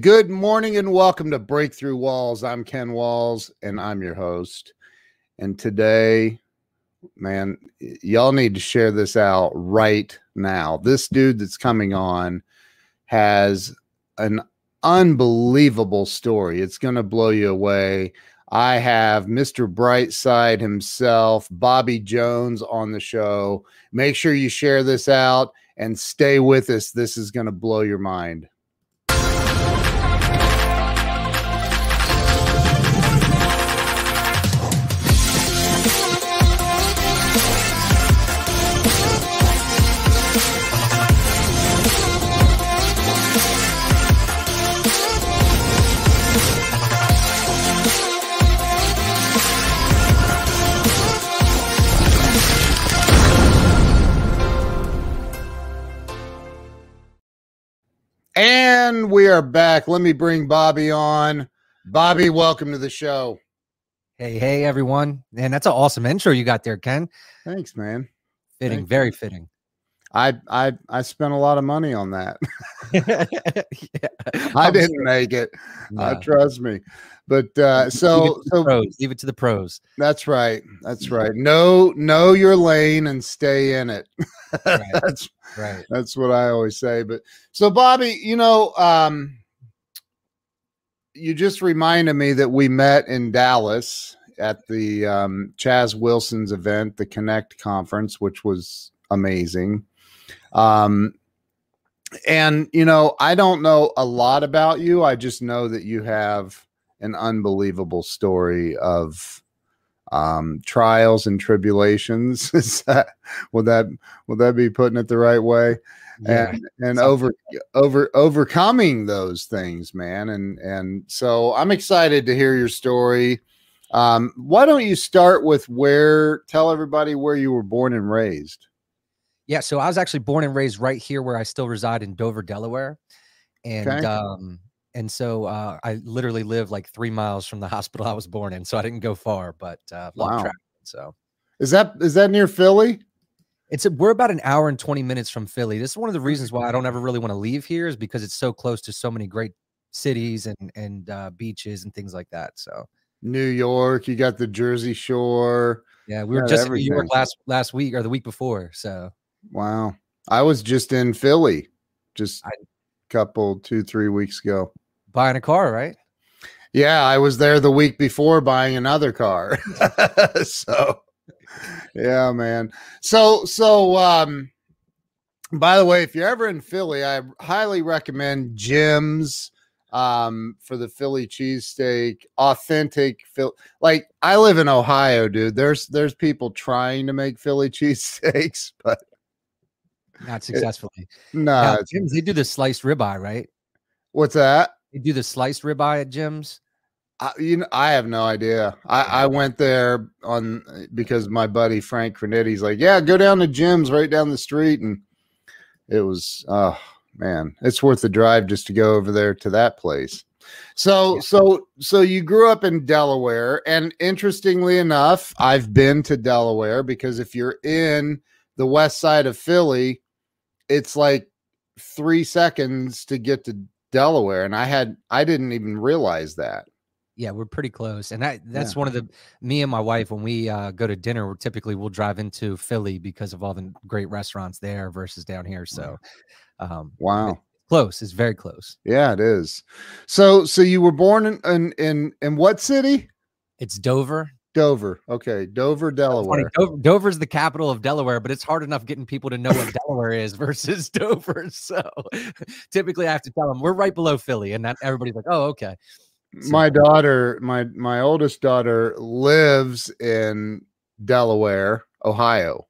Good morning and welcome to Breakthrough Walls. I'm Ken Walls and I'm your host. And today, man, y'all need to share this out right now. This dude that's coming on has an unbelievable story. It's going to blow you away. I have Mr. Bright Side himself, Bobby Jones, on the show. Make sure you share this out and stay with us. This is going to blow your mind. We are back. Let me bring Bobby on. Bobby, welcome to the show. Hey, hey, everyone. Man, that's an awesome intro you got there, Ken. Thanks, man. Fitting, Thank very fitting. I I I spent a lot of money on that. yeah. I didn't make it. Uh, trust me. But uh, so so pros. Leave it to the pros. that's right. That's right. Know know your lane and stay in it. Right. that's Right. That's what I always say. But so, Bobby, you know, um, you just reminded me that we met in Dallas at the um, Chaz Wilson's event, the Connect conference, which was amazing. Um, and, you know, I don't know a lot about you. I just know that you have an unbelievable story of um, trials and tribulations. Is that, will that will that be putting it the right way? Yeah. and and over over overcoming those things man and and so i'm excited to hear your story um why don't you start with where tell everybody where you were born and raised Yeah. So I was actually born and raised right here where I still reside in Dover, Delaware. And Okay. um, and so uh, I literally live like three miles from the hospital I was born in. So I didn't go far, but uh Wow. traveling. So is that is that near philly It's a, we're about an hour and 20 minutes from Philly. This is one of the reasons why I don't ever really want to leave here is because it's so close to so many great cities and and uh, beaches and things like that. So new york you got the jersey shore yeah, we were just in New York last last week or the week before. So wow i was just in philly just a couple two three weeks ago buying a car, right? Yeah, I was there the week before buying another car. so yeah, man. So so um by the way, if you're ever in Philly, I highly recommend Jim's um for the Philly cheesesteak, authentic Phil like I live in Ohio, dude. There's there's people trying to make Philly cheesesteaks, but Not successfully. no, it's- Jim's, they do the sliced ribeye, right? what's that? They do the sliced ribeye at Jim's. I, you know, I have no idea. I, I went there on eh, because my buddy Frank Crenetti's like, yeah, go down to Jim's right down the street, and it was, oh man, it's worth the drive just to go over there to that place. So, Yeah. so, so you grew up in Delaware, and interestingly enough, I've been to Delaware because if you're in the west side of Philly, it's like three seconds to get to Delaware, and I had I didn't even realize that. Yeah, we're pretty close, and that that's one of the me and my wife when we uh, go to dinner. We're typically we'll drive into Philly because of all the great restaurants there versus down here. So, um, Wow. close. It's very close. Yeah, it is. So, so you were born in in in, in what city? It's Dover. Dover. Okay, Dover, Delaware. Dover. Dover's the capital of Delaware, but it's hard enough getting people to know what Delaware is versus Dover. So typically, I have to tell them we're right below Philly, and not everybody's like, "Oh, okay." My daughter, my my oldest daughter, lives in Delaware, Ohio,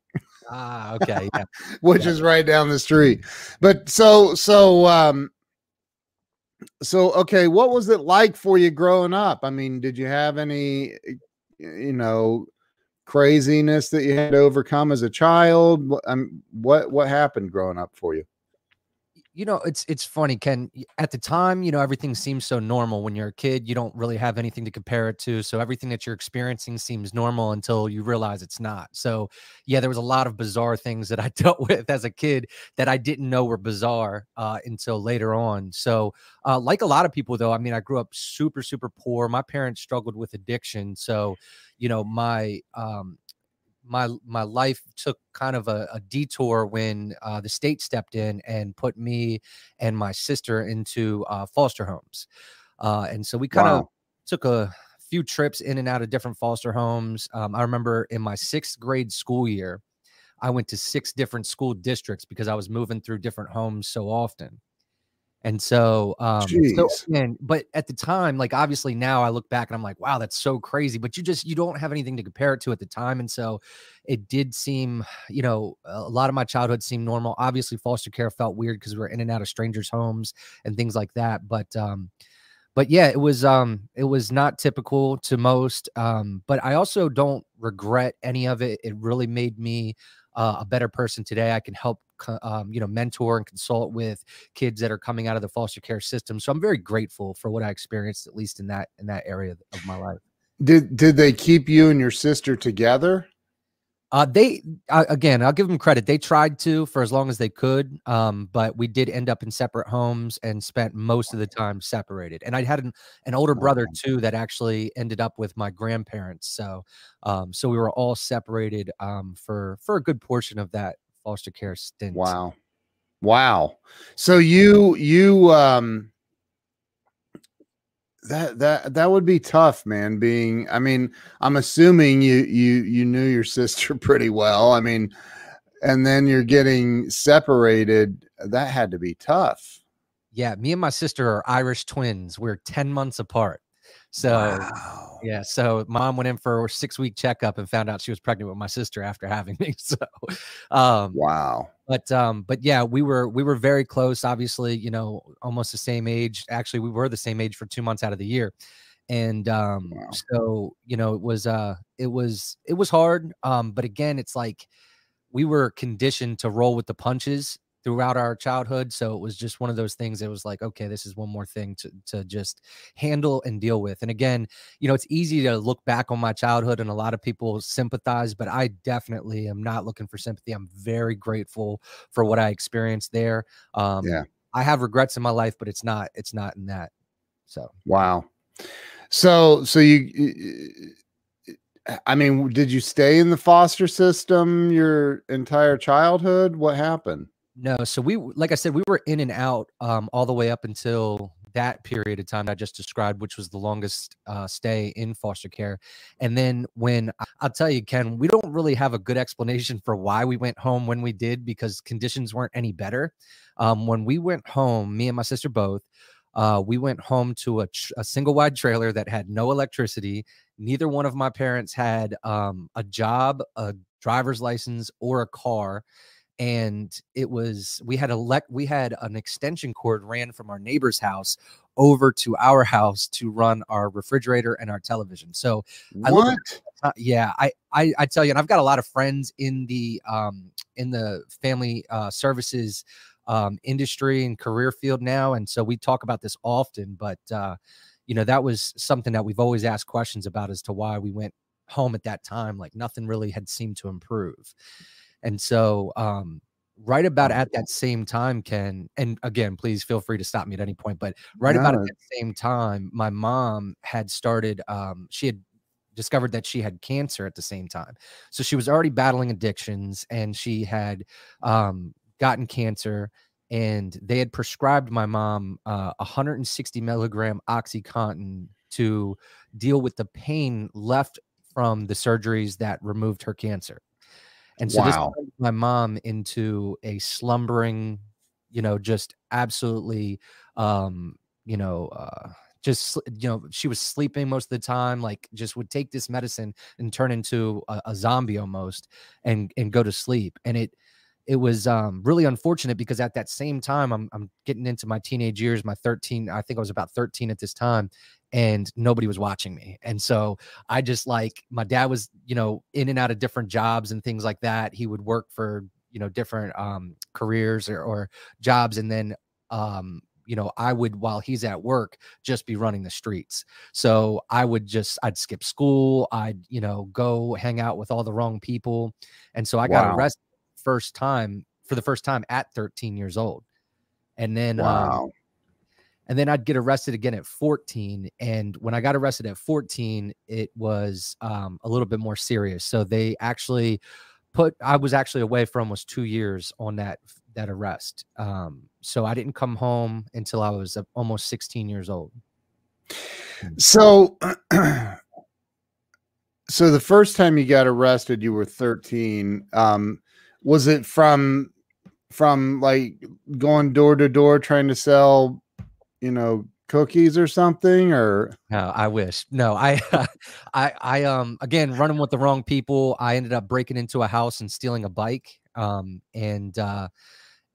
Ah, okay, yeah. which Yeah. is right down the street. But so so um so okay, what was it like for you growing up? I mean, did you have any you know craziness that you had to overcome as a child? What um, what what happened growing up for you? You know, it's it's funny, Ken. At the time, you know, everything seems so normal. When you're a kid, you don't really have anything to compare it to. So everything that you're experiencing seems normal until you realize it's not. So yeah, there was a lot of bizarre things that I dealt with as a kid that I didn't know were bizarre uh, until later on. So uh, like a lot of people, though, I mean, I grew up super super poor. My parents struggled with addiction, so you know, my um, my my life took kind of a, a detour when uh, the state stepped in and put me and my sister into uh, foster homes, uh, and so we kind of wow. took a few trips in and out of different foster homes. Um, I remember in my sixth grade school year, I went to six different school districts because I was moving through different homes so often. And so, um, so and, but at the time, like obviously now I look back and I'm like, wow, that's so crazy. But you just you don't have anything to compare it to at the time, and so it did seem, you know, a lot of my childhood seemed normal. Obviously, foster care felt weird because we were in and out of strangers' homes and things like that. But um, but yeah, it was um, it was not typical to most. Um, but I also don't regret any of it. It really made me uh, a better person today. I can help, um, you know, mentor and consult with kids that are coming out of the foster care system. So I'm very grateful for what I experienced, at least in that in that area of my life. Did did they keep you and your sister together? Uh, they uh, again, I'll give them credit. They tried to for as long as they could, um, but we did end up in separate homes and spent most of the time separated. And I had an, an older brother too that actually ended up with my grandparents. So, um, so we were all separated um, for for a good portion of that foster care stint. Wow, wow. So you you um that that that would be tough man being i mean i'm assuming you you you knew your sister pretty well i mean and then you're getting separated that had to be tough. Yeah me and my sister are irish twins we're 10 months apart so wow. yeah so mom went in for a six week checkup and found out she was pregnant with my sister after having me so um wow but um but yeah we were we were very close obviously you know almost the same age actually we were the same age for two months out of the year and um wow. so you know it was uh it was it was hard um but again it's like we were conditioned to roll with the punches throughout our childhood. So it was just one of those things. It was like, okay, this is one more thing to to just handle and deal with. And again, you know, it's easy to look back on my childhood, and a lot of people sympathize, but I definitely am not looking for sympathy. I'm very grateful for what I experienced there. Um, yeah, I have regrets in my life, but it's not it's not in that. So wow. So so you. I mean, did you stay in the foster system your entire childhood? What happened? No, so we like I said, we were in and out um, all the way up until that period of time I just described, which was the longest uh, stay in foster care. And then when I'll tell you, Ken, we don't really have a good explanation for why we went home when we did because conditions weren't any better. Um, when we went home, me and my sister both, uh, we went home to a, a, single wide trailer that had no electricity. Neither one of my parents had um, a job, a driver's license, or a car and it was we had a le- we had an extension cord ran from our neighbor's house over to our house to run our refrigerator and our television. So what? I uh, yeah, I, I I tell you, and I've got a lot of friends in the um in the family uh, services um industry and career field now, and so we talk about this often. But uh, you know, that was something that we've always asked questions about as to why we went home at that time. Like nothing really had seemed to improve. And so, um, right about at that same time, Ken, and again, please feel free to stop me at any point, but right about at that same time, my mom had started, um, she had discovered that she had cancer at the same time. So she was already battling addictions and she had um, gotten cancer and they had prescribed my mom uh, 160 milligram oxycontin to deal with the pain left from the surgeries that removed her cancer and so wow. this my mom into a slumbering, you know, just absolutely, um, you know, uh, just you know she was sleeping most of the time like just would take this medicine and turn into a, a, zombie almost and and go to sleep and it it was um really unfortunate because at that same time I'm I'm getting into my teenage years my 13 I think I was about 13 at this time and nobody was watching me. And so I just like my dad was, you know, in and out of different jobs and things like that. He would work for you know different um, careers or, or jobs, and then um, you know i would while he's at work just be running the streets so i would just i'd skip school i'd you know go hang out with all the wrong people and so i got Wow. arrested first time for the first time at 13 years old and then um, and then I'd get arrested again at 14. And when I got arrested at 14, it was um, a little bit more serious. So they actually put I was actually away for almost two years on that that arrest. Um, so I didn't come home until I was uh, almost 16 years old. So, so the first time you got arrested, you were 13. Um, was it from from like going door to door trying to sell, you know, cookies or something? Or No, I wish. No, I, I, I, um, again, running with the wrong people. I ended up breaking into a house and stealing a bike. Um, and, uh,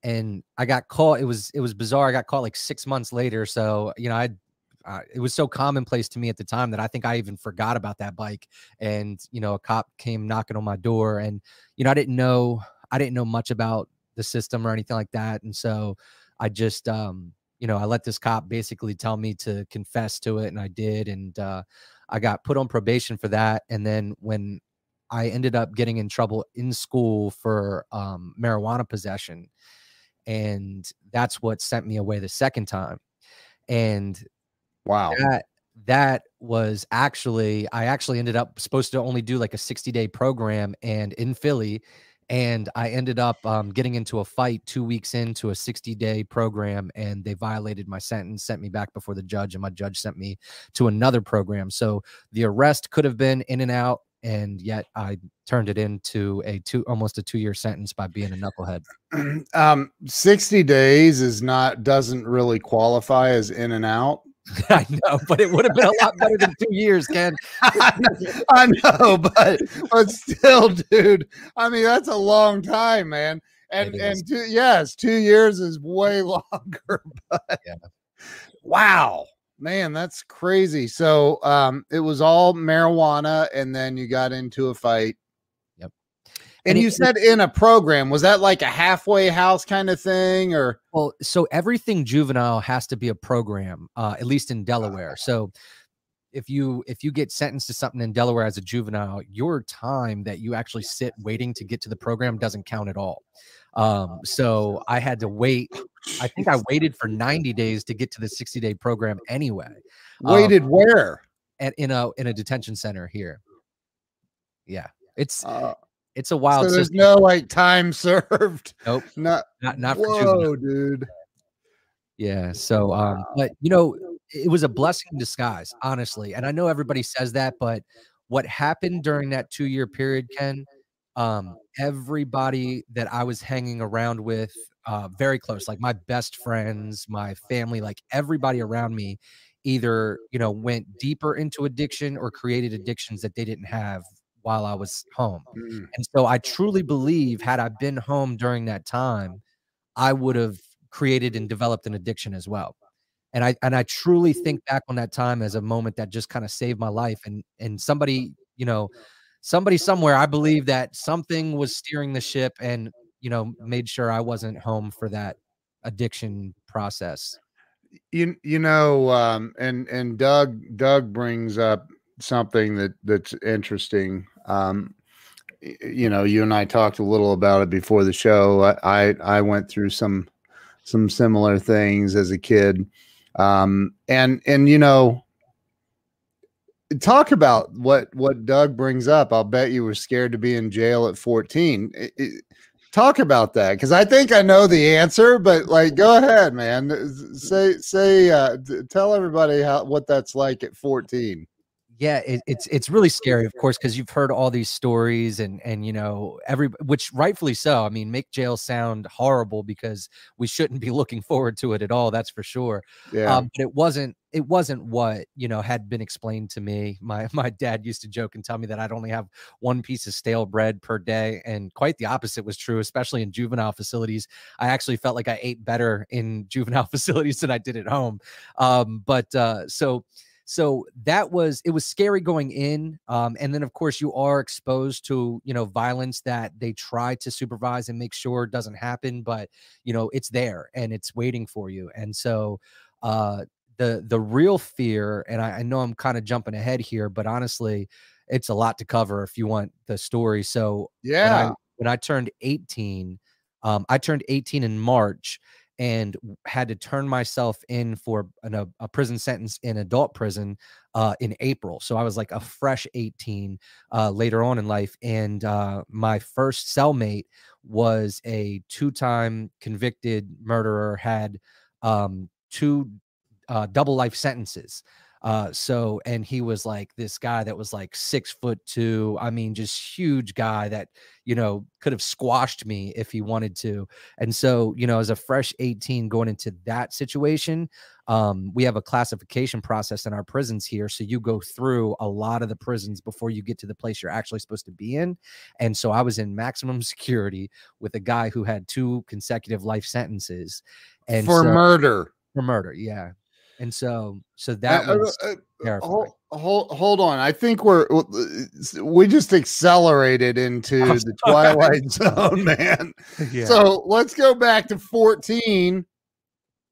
and I got caught. It was, it was bizarre. I got caught like six months later. So, you know, I, uh, it was so commonplace to me at the time that I think I even forgot about that bike. And, you know, a cop came knocking on my door and, you know, I didn't know, I didn't know much about the system or anything like that. And so I just, um, you know, I let this cop basically tell me to confess to it, and I did, and uh, I got put on probation for that. And then when I ended up getting in trouble in school for um, marijuana possession, and that's what sent me away the second time. And wow, that that was actually I actually ended up supposed to only do like a 60 day program and in Philly and I ended up um, getting into a fight two weeks into a 60 day program and they violated my sentence sent me back before the judge and my judge sent me to another program so the arrest could have been in and out and yet I turned it into a two almost a two year sentence by being a knucklehead um, 60 days is not doesn't really qualify as in and out. I know but it would have been a lot better than two years Ken I know, but but still, dude. I mean, that's a long time, man. And and two, yes, two years is way longer. But Yeah. wow, man, that's crazy. So, um, it was all marijuana, and then you got into a fight. And, And it- you said in a program, was that like a halfway house kind of thing, or Well, so everything juvenile has to be a program, uh, at least in Delaware. So if you if you get sentenced to something in Delaware as a juvenile, your time that you actually sit waiting to get to the program doesn't count at all. Um, so I had to wait. I think I waited for 90 days to get to the 60 day program anyway. um, waited where? At in a in a detention center here. Yeah, it's Uh, it's a wild so there's system. no like time served. Nope, Not, not not whoa, dude. Yeah. So, um, but you know, it was a blessing in disguise, honestly. And I know everybody says that, but what happened during that two year period, Ken, um, everybody that I was hanging around with, uh, very close, like my best friends, my family, like everybody around me, either, you know, went deeper into addiction or created addictions that they didn't have while I was home. Mm. And so I truly believe had I been home during that time, I would have created and developed an addiction as well. And I and I truly think back on that time as a moment that just kind of saved my life. And and somebody, you know, somebody somewhere, I believe that something was steering the ship and you know made sure I wasn't home for that addiction process. you you know um and and doug doug brings up something that that's interesting um you know you and i talked a little about it before the show. I i, went through some some similar things as a kid um and and you know talk about what what doug brings up. I'll bet you were scared to be in jail at 14 It- it- talk about that because i think i know the answer but like go ahead man. Say say uh tell everybody how what that's like at 14 yeah it, it's it's really scary of course because you've heard all these stories and and you know every which rightfully so i mean make jail sound horrible because we shouldn't be looking forward to it at all that's for sure yeah. um, but it wasn't it wasn't what you know had been explained to me. My my dad used to joke and tell me that i'd only have one piece of stale bread per day and quite the opposite was true especially in juvenile facilities. I actually felt like i ate better in juvenile facilities than i did at home um, but uh, so so that was it was scary going in um, and then of course you are exposed to you know violence that they try to supervise and make sure doesn't happen but you know it's there and it's waiting for you. And so uh the the real fear and i, I know i'm kind of jumping ahead here but honestly it's a lot to cover if you want the story. So yeah when I, when I turned 18 um, i turned 18 in march and had to turn myself in for an, a, a, prison sentence in adult prison uh, in April. So I was like a fresh 18 uh, later on in life. And uh, my first cellmate was a two time convicted murderer, had um, two uh, double life sentences. Uh, so and he was like this guy that was like six foot two. I mean, just huge guy that you know could have squashed me if he wanted to. And so, you know, as a fresh 18 going into that situation, um, we have a classification process in our prisons here. So you go through a lot of the prisons before you get to the place you're actually supposed to be in. And so I was in maximum security with a guy who had two consecutive life sentences and for so, murder. For murder, yeah. And so, so that uh, was uh, terrifying. Hold, hold, hold on. I think we're we just accelerated into the twilight zone, man. Yeah. So let's go back to 14.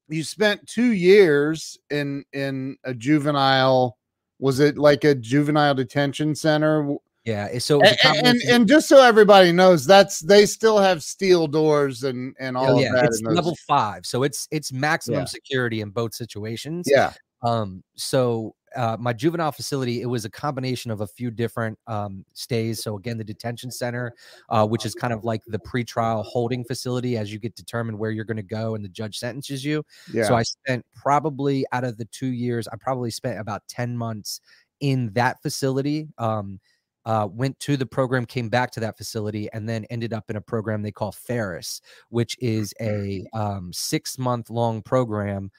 You spent two years in in a juvenile. Was it like a juvenile detention center? Yeah, so and, and, and just so everybody knows, that's they still have steel doors and and all. Oh, yeah, it's level five, so it's it's maximum yeah. security in both situations. Yeah. Um. So uh, my juvenile facility, it was a combination of a few different um, stays. So again, the detention center, uh, which is kind of like the pretrial holding facility, as you get determined where you're going to go, and the judge sentences you. Yeah. So I spent probably out of the two years, I probably spent about ten months in that facility. Um uh, went to the program, came back to that facility, and then ended up in a program they call Ferris, which is a um, six month long program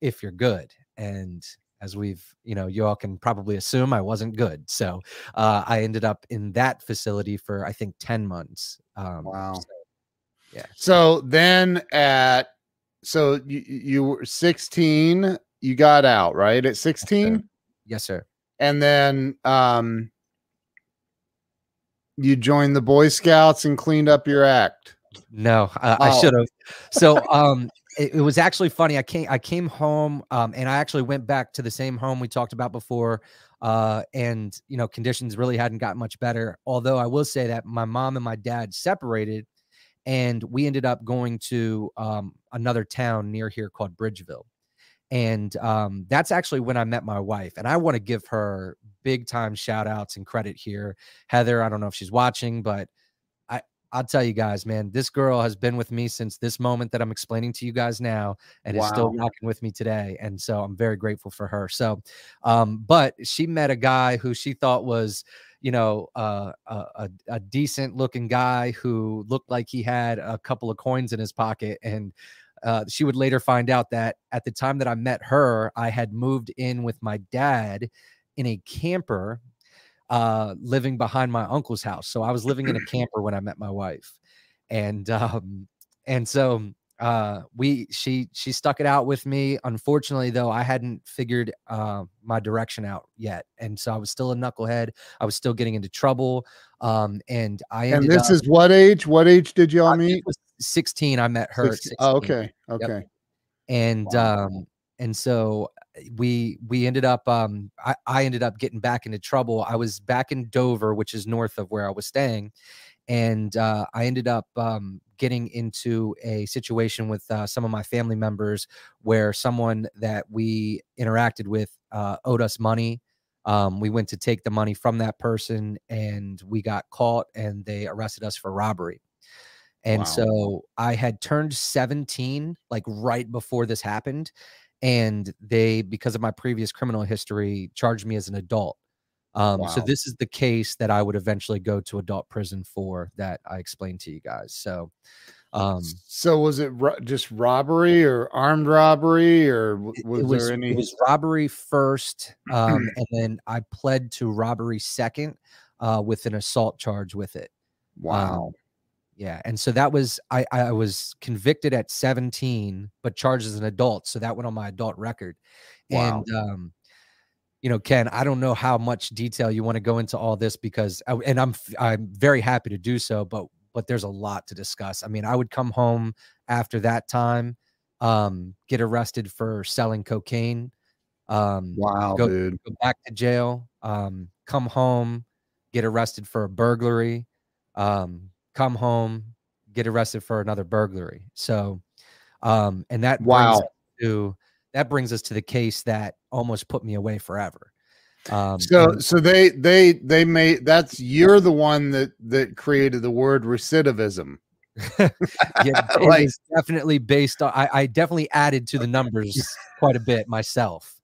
if you're good. And as we've, you know, you all can probably assume I wasn't good. So uh, I ended up in that facility for, I think, 10 months. Um, wow. So, yeah. So then at, so you, you were 16, you got out, right? At 16? Yes, sir. Yes, sir. And then, um, you joined the Boy Scouts and cleaned up your act. No, I, oh. I should have. So, um, it, it, was actually funny. I came, I came home, um, and I actually went back to the same home we talked about before. Uh, and you know, conditions really hadn't gotten much better. Although I will say that my mom and my dad separated, and we ended up going to um, another town near here called Bridgeville and um, that's actually when I met my wife. And I want to give her big time shout outs and credit here. Heather, I don't know if she's watching, but I, I'll tell you guys, man, this girl has been with me since this moment that I'm explaining to you guys now and wow. is still rocking with me today. And so I'm very grateful for her. So, um, but she met a guy who she thought was, you know, uh, a, a decent looking guy who looked like he had a couple of coins in his pocket. And uh, she would later find out that at the time that I met her, I had moved in with my dad in a camper uh, living behind my uncle's house. So I was living in a camper when I met my wife. And um, and so uh we she she stuck it out with me. Unfortunately though i hadn't figured uh my direction out yet. And so i was still a knucklehead. I was still getting into trouble. Um and i and this up, is what age? What age did y'all meet 16 i met her 16. oh okay okay yep. and wow. um and so uh, we we ended up um I, I ended up getting back into trouble i was back in dover which is north of where i was staying and uh, I ended up um, getting into a situation with uh, some of my family members where someone that we interacted with uh, owed us money. Um, we went to take the money from that person, and we got caught, and they arrested us for robbery. And wow. so I had turned 17, like right before this happened. And they, because of my previous criminal history, charged me as an adult. Um, wow. So this is the case that I would eventually go to adult prison for that I explained to you guys. So, um, so was it ro- just robbery or armed robbery or was, it was there any? It was robbery first, um, and then I pled to robbery second uh, with an assault charge with it. Wow. Um, yeah, and so that was I I was convicted at 17, but charged as an adult, so that went on my adult record. Wow. And um, you know, Ken, I don't know how much detail you want to go into all this because, uh, and I'm I'm very happy to do so, but but there's a lot to discuss. I mean, I would come home after that time, um, get arrested for selling cocaine. Um, wow, go, dude. Go back to jail. Um, come home, get arrested for a burglary. Um, come home, get arrested for another burglary. So, um, and that wow to that brings us to the case that almost put me away forever. Um, so and, so they they they made that's you're the one that that created the word recidivism. yeah, it like, definitely based on. I, I definitely added to the numbers quite a bit myself.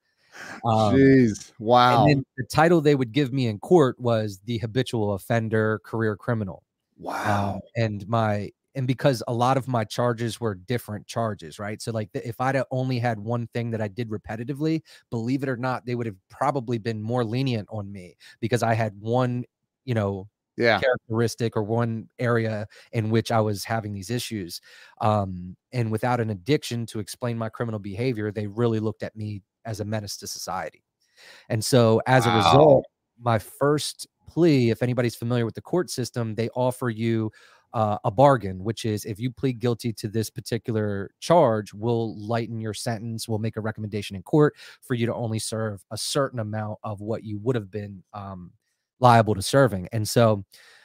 Um, Jeez, wow! And the title they would give me in court was the habitual offender, career criminal. Wow! Um, and my and because a lot of my charges were different charges, right? So like if I'd only had one thing that I did repetitively, believe it or not, they would have probably been more lenient on me because I had one, you know, yeah characteristic or one area in which I was having these issues. Um, and without an addiction to explain my criminal behavior, they really looked at me as a menace to society. And so as wow. a result, my first plea, if anybody's familiar with the court system, they offer you uh, a bargain, which is if you plead guilty to this particular charge, we'll lighten your sentence. We'll make a recommendation in court for you to only serve a certain amount of what you would have been um, liable to serving. And so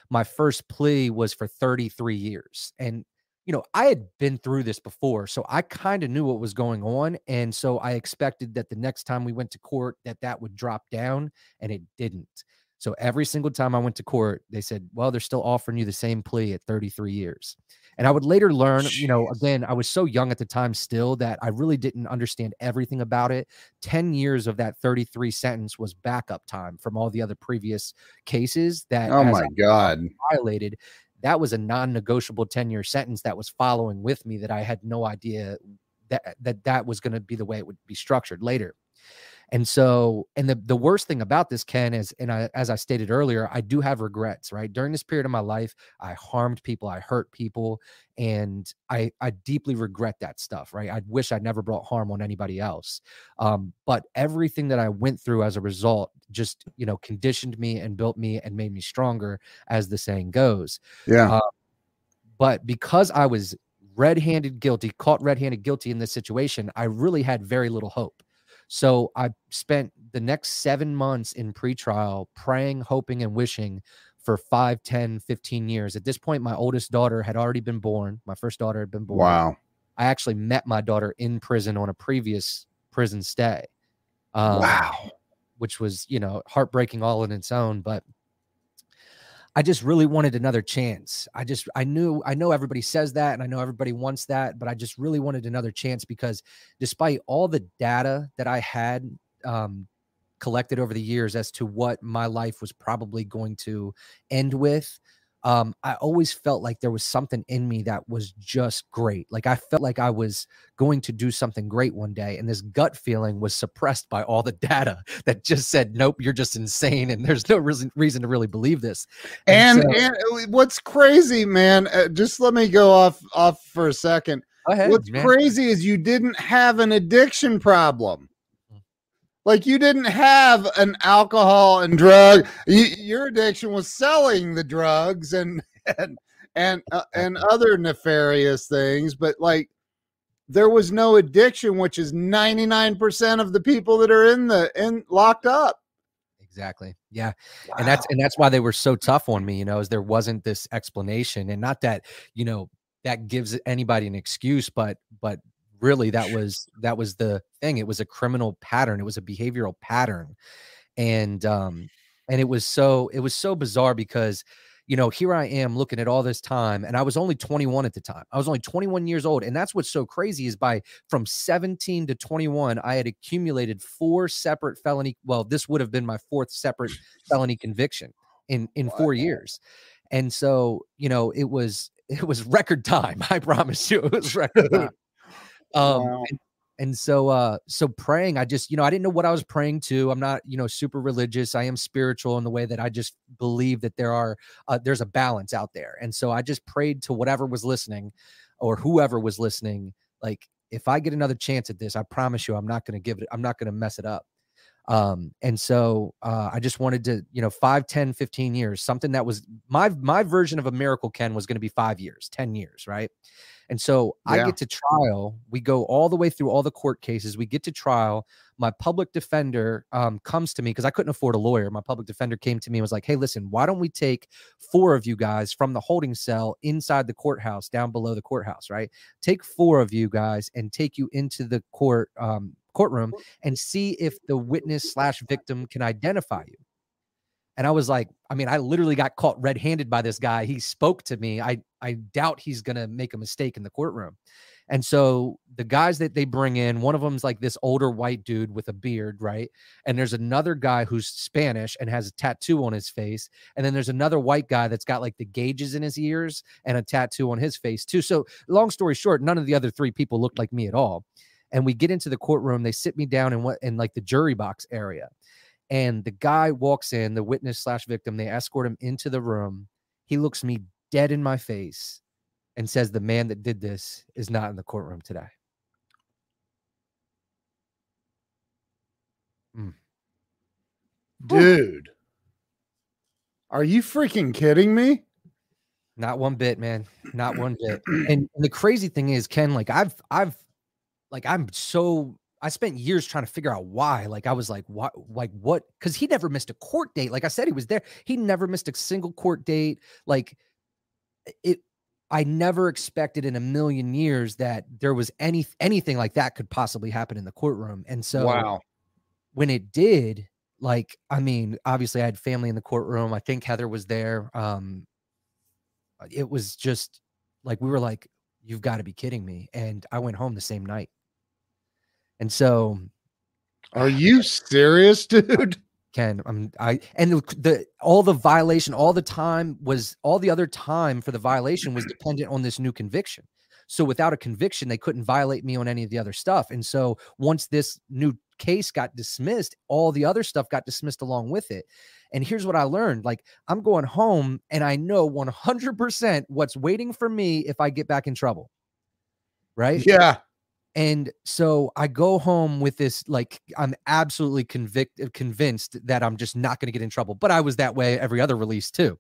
my first plea was for 33 years. And, you know, I had been through this before, so I kind of knew what was going on. And so I expected that the next time we went to court that that would drop down and it didn't. So every single time I went to court, they said, well, they're still offering you the same plea at 33 years. And I would later learn, Jeez. you know, again, I was so young at the time still that I really didn't understand everything about it. 10 years of that 33 sentence was backup time from all the other previous cases that Oh my God. violated. That was a non-negotiable 10-year sentence that was following with me that I had no idea that that that was going to be the way it would be structured later. And so, and the, the worst thing about this, Ken, is, and I, as I stated earlier, I do have regrets, right? During this period of my life, I harmed people, I hurt people, and I, I deeply regret that stuff, right? I wish I'd never brought harm on anybody else. Um, but everything that I went through as a result just, you know, conditioned me and built me and made me stronger, as the saying goes. Yeah. Uh, but because I was red handed guilty, caught red handed guilty in this situation, I really had very little hope. So I spent the next seven months in pretrial praying, hoping, and wishing for 5, 10, 15 years. At this point, my oldest daughter had already been born. My first daughter had been born. Wow. I actually met my daughter in prison on a previous prison stay. Um, wow. Which was, you know, heartbreaking all in its own. But I just really wanted another chance. I just I knew I know everybody says that and I know everybody wants that, but I just really wanted another chance because despite all the data that I had um, collected over the years as to what my life was probably going to end with, um, I always felt like there was something in me that was just great. Like I felt like I was going to do something great one day. And this gut feeling was suppressed by all the data that just said, nope, you're just insane. And there's no reason, reason to really believe this. And, and, so, and uh, what's crazy, man, uh, just let me go off, off for a second. Ahead, what's man. crazy is you didn't have an addiction problem. Like you didn't have an alcohol and drug. You, your addiction was selling the drugs and and and uh, and other nefarious things. But like there was no addiction, which is ninety nine percent of the people that are in the in locked up. Exactly. Yeah. Wow. And that's and that's why they were so tough on me, you know, is there wasn't this explanation. And not that, you know, that gives anybody an excuse, but but really that was that was the thing it was a criminal pattern it was a behavioral pattern and um and it was so it was so bizarre because you know here i am looking at all this time and i was only 21 at the time i was only 21 years old and that's what's so crazy is by from 17 to 21 i had accumulated four separate felony well this would have been my fourth separate felony conviction in in four years and so you know it was it was record time i promise you it was record time um, wow. and, and so uh so praying i just you know i didn't know what i was praying to i'm not you know super religious i am spiritual in the way that i just believe that there are uh, there's a balance out there and so i just prayed to whatever was listening or whoever was listening like if i get another chance at this i promise you i'm not going to give it i'm not going to mess it up Um, and so uh, I just wanted to, you know, 5, 10, 15 years, something that was my my version of a miracle Ken was going to be five years, 10 years, right? And so yeah. I get to trial. We go all the way through all the court cases. We get to trial. My public defender um, comes to me because I couldn't afford a lawyer. My public defender came to me and was like, Hey, listen, why don't we take four of you guys from the holding cell inside the courthouse, down below the courthouse, right? Take four of you guys and take you into the court um, courtroom and see if the witness slash victim can identify you. And I was like, I mean, I literally got caught red handed by this guy. He spoke to me. I, I doubt he's to make a mistake in the courtroom. And so the guys that they bring in, one of them's like this older white dude with a beard, right? And there's another guy who's Spanish and has a tattoo on his face. And then there's another white guy that's got like the gauges in his ears and a tattoo on his face, too. So, long story short, none of the other three people looked like me at all. And we get into the courtroom, they sit me down in what in like the jury box area. And the guy walks in, the witness slash victim, they escort him into the room. He looks me dead in my face and says, The man that did this is not in the courtroom today. Mm. Dude, are you freaking kidding me? Not one bit, man. Not one bit. And, and the crazy thing is, Ken, like I've, I've, like I'm so I spent years trying to figure out why. Like I was like, what, like what? Because he never missed a court date. Like I said, he was there. He never missed a single court date. Like it. I never expected in a million years that there was any anything like that could possibly happen in the courtroom. And so, wow, when it did, like I mean, obviously I had family in the courtroom. I think Heather was there. Um, it was just like we were like, "You've got to be kidding me!" And I went home the same night. And so, are you serious, dude? Ken, I'm I and the, the all the violation, all the time was all the other time for the violation was dependent on this new conviction. So without a conviction, they couldn't violate me on any of the other stuff. And so once this new case got dismissed, all the other stuff got dismissed along with it. And here's what I learned like, I'm going home and I know 100% what's waiting for me if I get back in trouble. Right? Yeah. And so I go home with this like I'm absolutely convicted convinced that I'm just not going to get in trouble. But I was that way every other release too.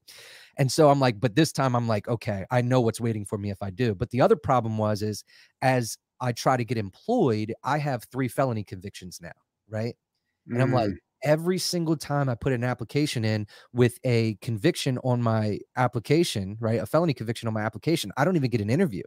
And so I'm like, but this time I'm like, okay, I know what's waiting for me if I do. But the other problem was is as I try to get employed, I have three felony convictions now, right? And mm. I'm like, mm. every single time I put an application in with a conviction on my application, right? A felony conviction on my application, I don't even get an interview.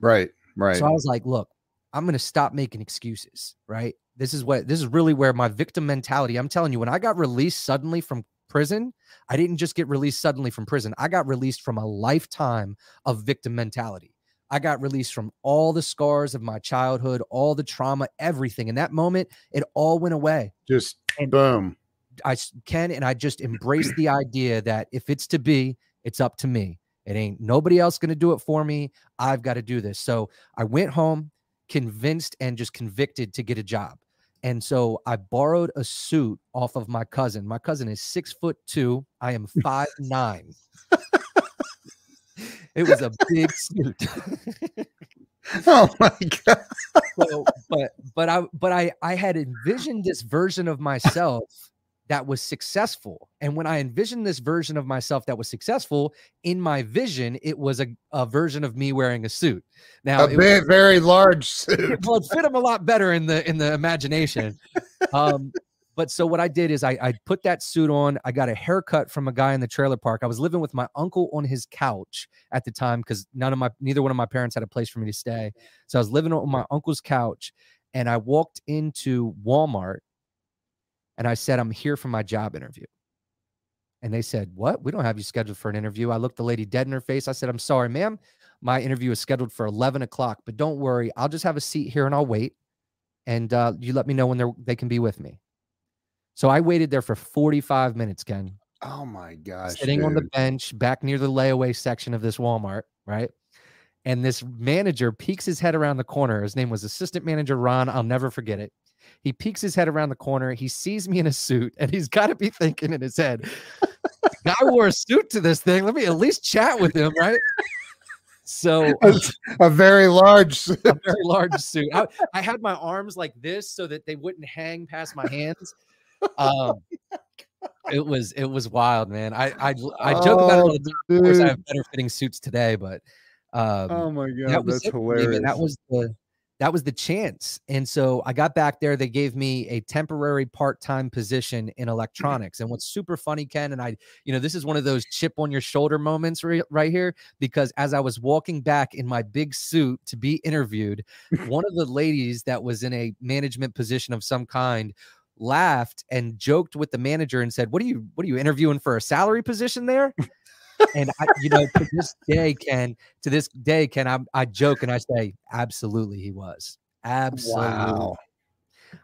Right. Right. So I was like, look, I'm going to stop making excuses, right? This is what this is really where my victim mentality. I'm telling you, when I got released suddenly from prison, I didn't just get released suddenly from prison. I got released from a lifetime of victim mentality. I got released from all the scars of my childhood, all the trauma, everything. In that moment, it all went away. Just and boom. I can, and I just embraced the idea that if it's to be, it's up to me. It ain't nobody else going to do it for me. I've got to do this. So I went home convinced and just convicted to get a job. And so I borrowed a suit off of my cousin. My cousin is six foot two. I am five nine. it was a big suit. oh my god! so, but but I but I I had envisioned this version of myself that was successful. And when I envisioned this version of myself that was successful, in my vision, it was a, a version of me wearing a suit. Now, a very, was, very large suit. Well, it fit him a lot better in the in the imagination. um, but so what I did is I, I put that suit on. I got a haircut from a guy in the trailer park. I was living with my uncle on his couch at the time because none of my neither one of my parents had a place for me to stay. So I was living on my uncle's couch, and I walked into Walmart and I said, I'm here for my job interview. And they said, What? We don't have you scheduled for an interview. I looked the lady dead in her face. I said, I'm sorry, ma'am. My interview is scheduled for 11 o'clock, but don't worry. I'll just have a seat here and I'll wait. And uh, you let me know when they they can be with me. So I waited there for 45 minutes, Ken. Oh my gosh. Sitting dude. on the bench back near the layaway section of this Walmart, right? And this manager peeks his head around the corner. His name was Assistant Manager Ron. I'll never forget it. He peeks his head around the corner. He sees me in a suit, and he's got to be thinking in his head, "Guy wore a suit to this thing. Let me at least chat with him, right?" So a, a very large, suit. a very large suit. I, I had my arms like this so that they wouldn't hang past my hands. um, it was it was wild, man. I I, I joke about it all the time. Of course, I have better fitting suits today, but um, oh my god, that was that's it for me, man. hilarious. That was the that was the chance. And so I got back there. They gave me a temporary part-time position in mm-hmm. electronics. And what's super funny, Ken, and I, you know, this is one of those chip on your shoulder moments right, right here, because as I was walking back in my big suit to be interviewed, one of the ladies that was in a management position of some kind laughed and joked with the manager and said, What are you what are you interviewing for a salary position there? and I, you know, to this day, Ken, to this day, Ken, I, I joke and I say, absolutely, he was. Absolutely. wow.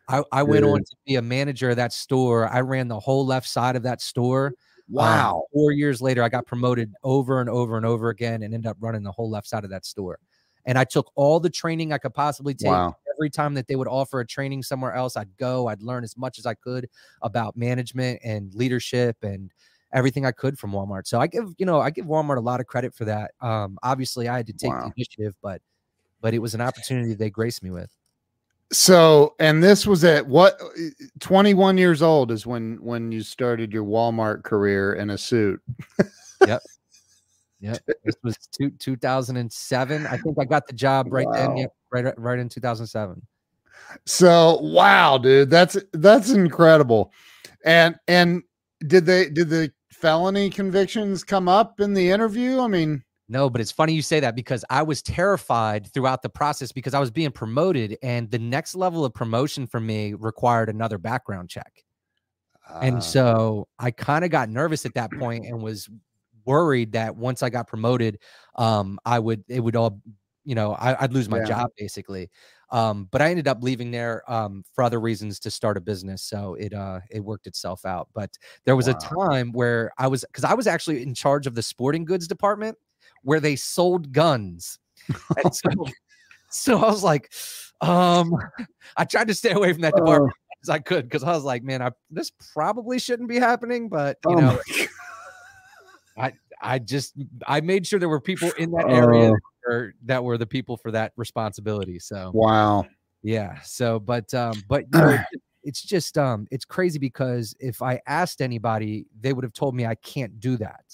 I, I went on to be a manager of that store. I ran the whole left side of that store. Um, Wow. four years later, I got promoted over and over and over again and ended up running the whole left side of that store. And I took all the training I could possibly take. Wow. Every time that they would offer a training somewhere else, I'd go, I'd learn as much as I could about management and leadership and everything I could from Walmart. So I give, you know, I give Walmart a lot of credit for that. Um, obviously I had to take Wow. the initiative, but but it was an opportunity they graced me with. So, and this was at what 21 years old is when when you started your Walmart career in a suit. Yep. Yep. This was two, 2007. I think I got the job right then. Yep. Right, right in 2007. So, wow, dude, that's that's incredible. And and did they did the felony convictions come up in the interview? I mean, No, but it's funny you say that because I was terrified throughout the process because I was being promoted and the next level of promotion for me required another background check. And uh, so I kind of got nervous at that point and was worried that once I got promoted, um, I would it would all, you know, I, I'd lose my Yeah. job basically. Um, but I ended up leaving there um, for other reasons to start a business, so it uh, it worked itself out. But there was a time where I was because I was actually in charge of the sporting goods department where they sold guns, so so I was like, um, I tried to stay away from that department as I could because I was like, man, I this probably shouldn't be happening, but you Oh know, my I just I made sure there were people in that area Oh. That were, that were the people for that responsibility. So wow. yeah, so but um, but you know, it's just um, it's crazy because if I asked anybody, they would have told me I can't do that.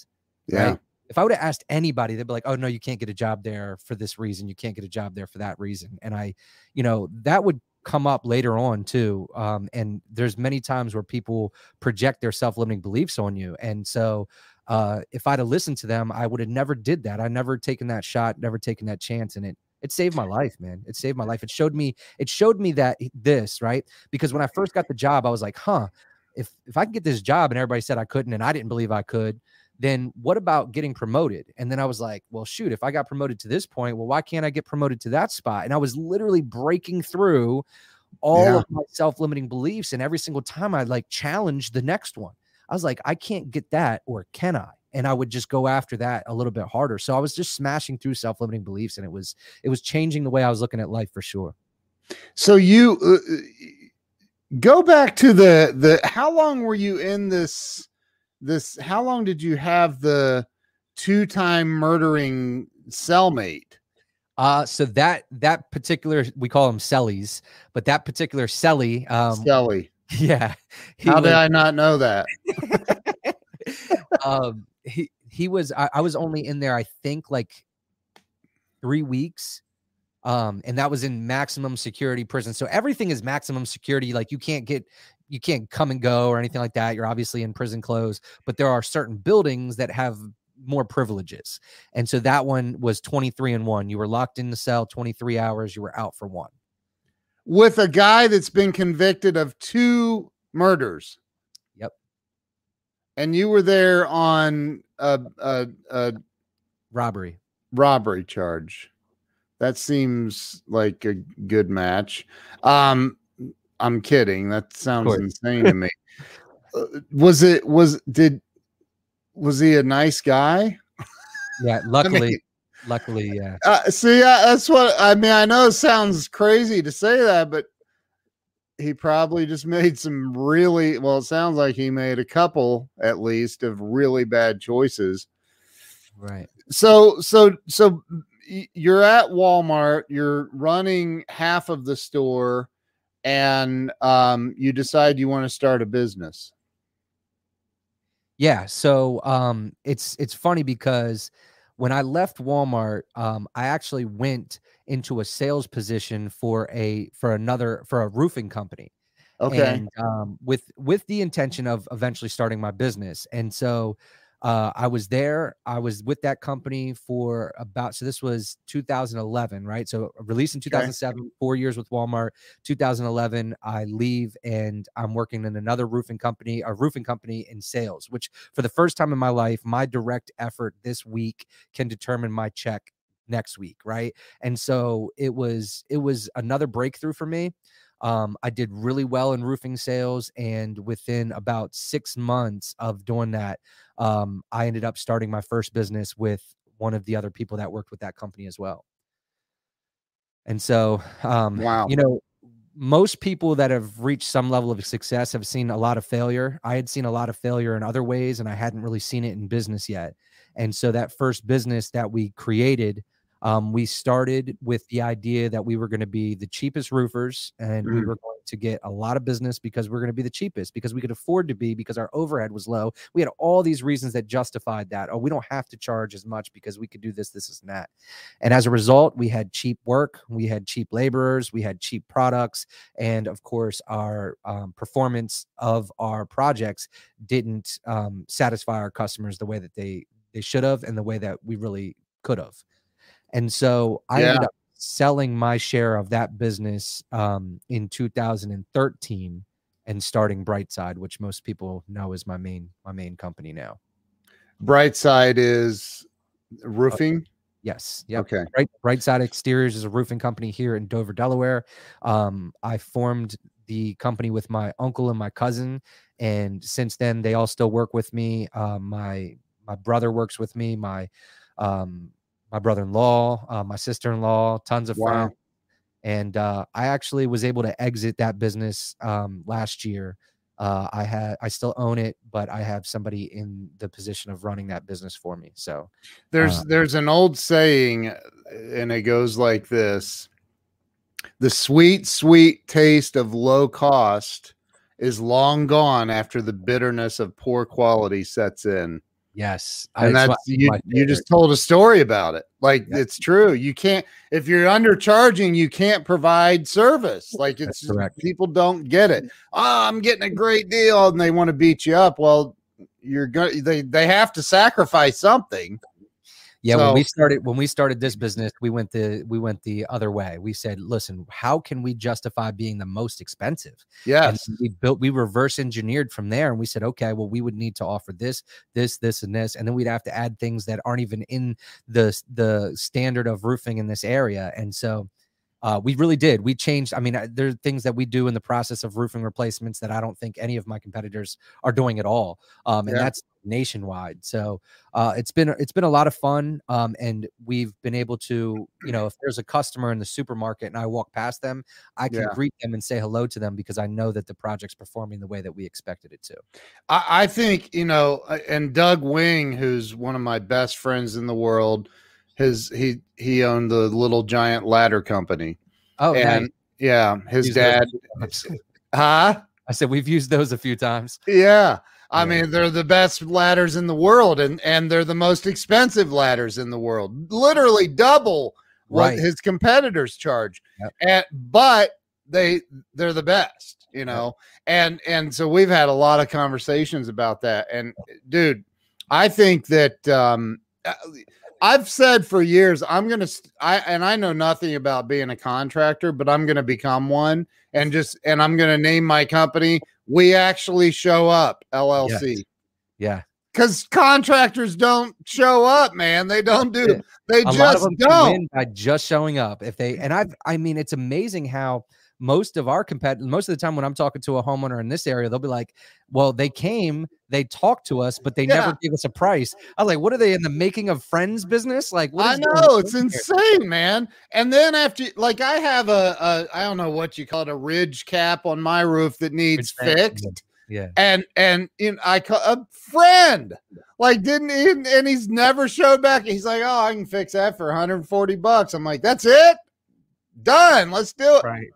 Yeah. Right? If I would have asked anybody, they'd be like, "Oh no, you can't get a job there for this reason. You can't get a job there for that reason." And I, you know, that would come up later on too. Um, and there's many times where people project their self-limiting beliefs on you, and so uh, if I'd have listened to them, I would have never did that. I never taken that shot, never taken that chance, and it it saved my life, man. It saved my life. It showed me it showed me that this right because when I first got the job, I was like, huh. If, if I can get this job and everybody said I couldn't and I didn't believe I could, then what about getting promoted? And then I was like, well, shoot, if I got promoted to this point, well, why can't I get promoted to that spot? And I was literally breaking through all Yeah. of my self-limiting beliefs. And every single time I like challenged the next one, I was like, I can't get that, or can I? And I would just go after that a little bit harder. So I was just smashing through self-limiting beliefs, and it was it was changing the way I was looking at life for sure. So you uh, go back to the the how long were you in this this how long did you have the two-time murdering cellmate? Uh, so that that particular we call them cellies, but that particular celly, um, Skelly. yeah, How was, did I not know that? um, he he was I, I was only in there I think like three weeks, um, and that was in maximum security prison. So everything is maximum security. Like you can't get you can't come and go or anything like that. You're obviously in prison clothes, but there are certain buildings that have more privileges. And so that one was 23 and 1. You were locked in the cell 23 hours, you were out for one. With a guy that's been convicted of two murders. Yep. And you were there on a, a, a Robbery. robbery charge. That seems like a good match. Um, I'm kidding. That sounds insane to me. Uh, was it? Was did? Was he a nice guy? Yeah, luckily, luckily, yeah. Uh, see, uh, that's what I mean. I know it sounds crazy to say that, but he probably just made some really well. It sounds like he made a couple at least of really bad choices. Right. so so so you're at Walmart, you're running half of the store and um, you decide you want to start a business. Yeah, so um, it's it's funny because when I left Walmart, um, I actually went into a sales position for a for another for a roofing company. Okay. And um, with with the intention of eventually starting my business. And so uh, I was there. I was with that company for about so this was 2011, right? So released in 2007, okay. four years with Walmart. 2011, I leave and I'm working in another roofing company, a roofing company in sales. Which for the first time in my life, my direct effort this week can determine my check next week, right? And so it was it was another breakthrough for me. Um, I did really well in roofing sales, and within about six months of doing that, um, I ended up starting my first business with one of the other people that worked with that company as well. And so, um, wow, you know, most people that have reached some level of success have seen a lot of failure. I had seen a lot of failure in other ways, and I hadn't really seen it in business yet. And so, that first business that we created um, we started with the idea that we were going to be the cheapest roofers and mm-hmm. we were going to get a lot of business because we're going to be the cheapest because we could afford to be because our overhead was low. We had all these reasons that justified that. Oh, we don't have to charge as much because we could do this, this, and that. And as a result, we had cheap work, we had cheap laborers, we had cheap products, and of course, our um, performance of our projects didn't um, satisfy our customers the way that they they should have and the way that we really could have. And so I yeah. ended up selling my share of that business um, in 2013 and starting Brightside, which most people know is my main my main company now. Brightside is roofing. Yes. Yeah. Okay. Bright, Brightside Exteriors is a roofing company here in Dover, Delaware. Um, I formed the company with my uncle and my cousin, and since then they all still work with me. Uh, my my brother works with me. My um, my brother-in-law, uh, my sister-in-law, tons of wow. friends. And uh, I actually was able to exit that business um, last year. Uh, I had, I still own it, but I have somebody in the position of running that business for me. So there's, uh there's an old saying, and it goes like this: "The sweet, sweet taste of low cost is long gone after the bitterness of poor quality sets in." Yes, and that's, that's you. You just told a story about it. Like yep. it's true. You can't if you're undercharging, you can't provide service. Like it's correct. people don't get it. Oh, I'm getting a great deal, and they want to beat you up. Well, you're gonna They they have to sacrifice something. Yeah, so, when we started when we started this business, we went the we went the other way. We said, listen, how can we justify being the most expensive? Yes. And we built we reverse engineered from there and we said, okay, well, we would need to offer this, this, this, and this. And then we'd have to add things that aren't even in the the standard of roofing in this area. And so uh, we really did. We changed. I mean, uh, there are things that we do in the process of roofing replacements that I don't think any of my competitors are doing at all, um, and yeah. that's nationwide. So uh, it's been it's been a lot of fun, um, and we've been able to, you know, if there's a customer in the supermarket and I walk past them, I can yeah. greet them and say hello to them because I know that the project's performing the way that we expected it to. I, I think you know, uh, and Doug Wing, who's one of my best friends in the world his he he owned the little giant ladder company. Oh, and nice. yeah, his dad. Huh? I said we've used those a few times. Yeah. I yeah. mean, they're the best ladders in the world, and and they're the most expensive ladders in the world. Literally double what his competitors charge. Yep. And but they they're the best, you know. Yep. And and so we've had a lot of conversations about that. And dude, I think that um uh, I've said for years I'm gonna I and I know nothing about being a contractor, but I'm gonna become one and just and I'm gonna name my company. We actually show up LLC. Yes. Yeah. Because contractors don't show up, man. They don't do. They a just don't. by just showing up. If they and I've, I mean, it's amazing how most of our competitors, most of the time when I'm talking to a homeowner in this area, they'll be like, well, they came, they talked to us, but they yeah. never gave us a price. I was like, what are they in the making of friends business? Like, I know it's insane, here? man. And then after, like, I have a, a, I don't know what you call it, a ridge cap on my roof that needs ridge fixed. Yeah. And, and, you know, I call a friend, like, didn't he, and he's never showed back. He's like, oh, I can fix that for 140 bucks. I'm like, that's it. Done. Let's do it. Right.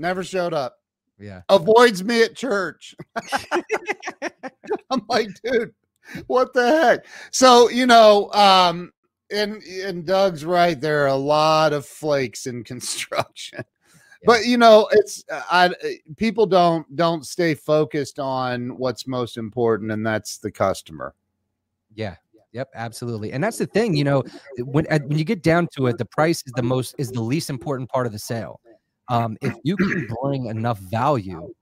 Never showed up. Yeah. avoids me at church. I'm like, dude, what the heck? So, you know, um, and and Doug's right. There are a lot of flakes in construction. But you know, it's uh, I people don't don't stay focused on what's most important, and that's the customer. Yeah. Yep, absolutely. And that's the thing, you know, when when you get down to it, the price is the most is the least important part of the sale. Um, if you can bring enough value,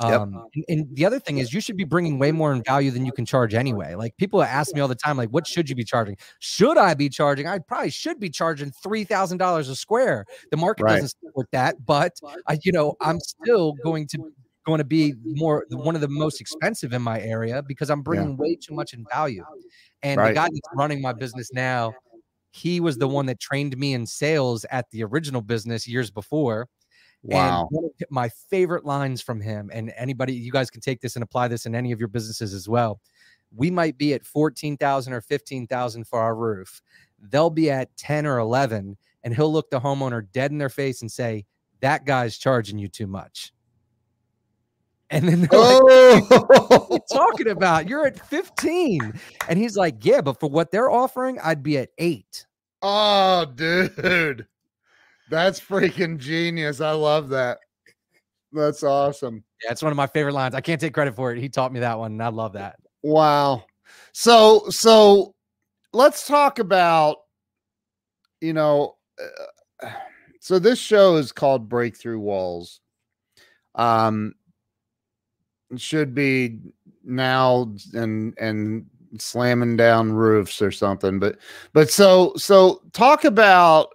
um, yep. and, and, the other thing is you should be bringing way more in value than you can charge anyway. Like people ask me all the time, like, what should you be charging? Should I be charging? I probably should be charging three thousand dollars a square. The market right. doesn't support that, but I, you know, I'm still going to going to be more one of the most expensive in my area because I'm bringing yeah. way too much in value. And right. the guy that's running my business now, he was the one that trained me in sales at the original business years before. Wow. My favorite lines from him, and anybody, you guys can take this and apply this in any of your businesses as well. We might be at 14,000 or 15,000 for our roof. They'll be at 10 or 11, and he'll look the homeowner dead in their face and say, That guy's charging you too much. And then they're oh. like, what are you oh! talking about? You're at 15. And he's like, Yeah, but for what they're offering, I'd be at eight. Oh, dude. That's freaking genius. I love that. That's awesome. Yeah, it's one of my favorite lines. I can't take credit for it. He taught me that one, and I love that. Wow. So, so let's talk about, you know, uh, so this show is called Breakthrough Walls. Um, should be now and and slamming down roofs or something but but so so talk about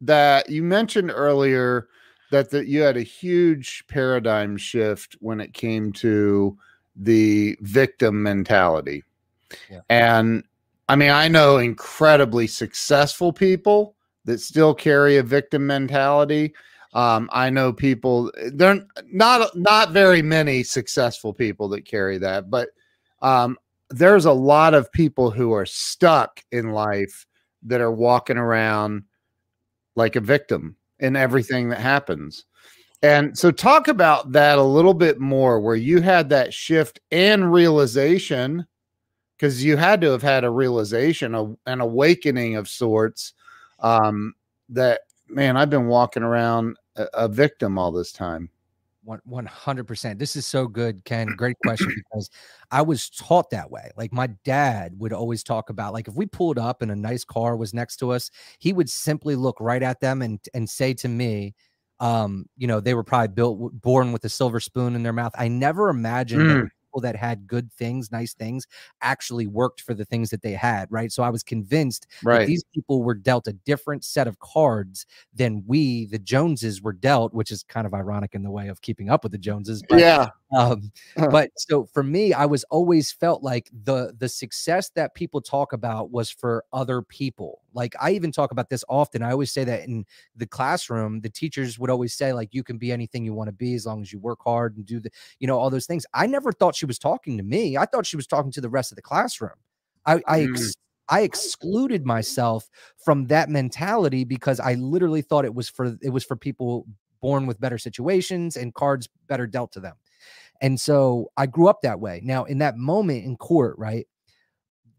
that you mentioned earlier that that you had a huge paradigm shift when it came to the victim mentality yeah. and i mean i know incredibly successful people that still carry a victim mentality um, I know people. They're not not very many successful people that carry that, but um, there's a lot of people who are stuck in life that are walking around like a victim in everything that happens. And so, talk about that a little bit more, where you had that shift and realization, because you had to have had a realization, a, an awakening of sorts. Um, that man, I've been walking around a, a victim all this time. One hundred percent. This is so good, Ken. Great question because I was taught that way. Like my dad would always talk about, like if we pulled up and a nice car was next to us, he would simply look right at them and and say to me, um, you know, they were probably built born with a silver spoon in their mouth. I never imagined mm people that had good things, nice things, actually worked for the things that they had, right? So I was convinced right. that these people were dealt a different set of cards than we, the Joneses, were dealt, which is kind of ironic in the way of keeping up with the Joneses. But, yeah. Um, but so for me, I was always felt like the the success that people talk about was for other people. Like I even talk about this often. I always say that in the classroom, the teachers would always say like you can be anything you want to be as long as you work hard and do the you know all those things. I never thought she was talking to me. I thought she was talking to the rest of the classroom. I I, mm. I excluded myself from that mentality because I literally thought it was for it was for people born with better situations and cards better dealt to them. And so I grew up that way. Now, in that moment in court, right?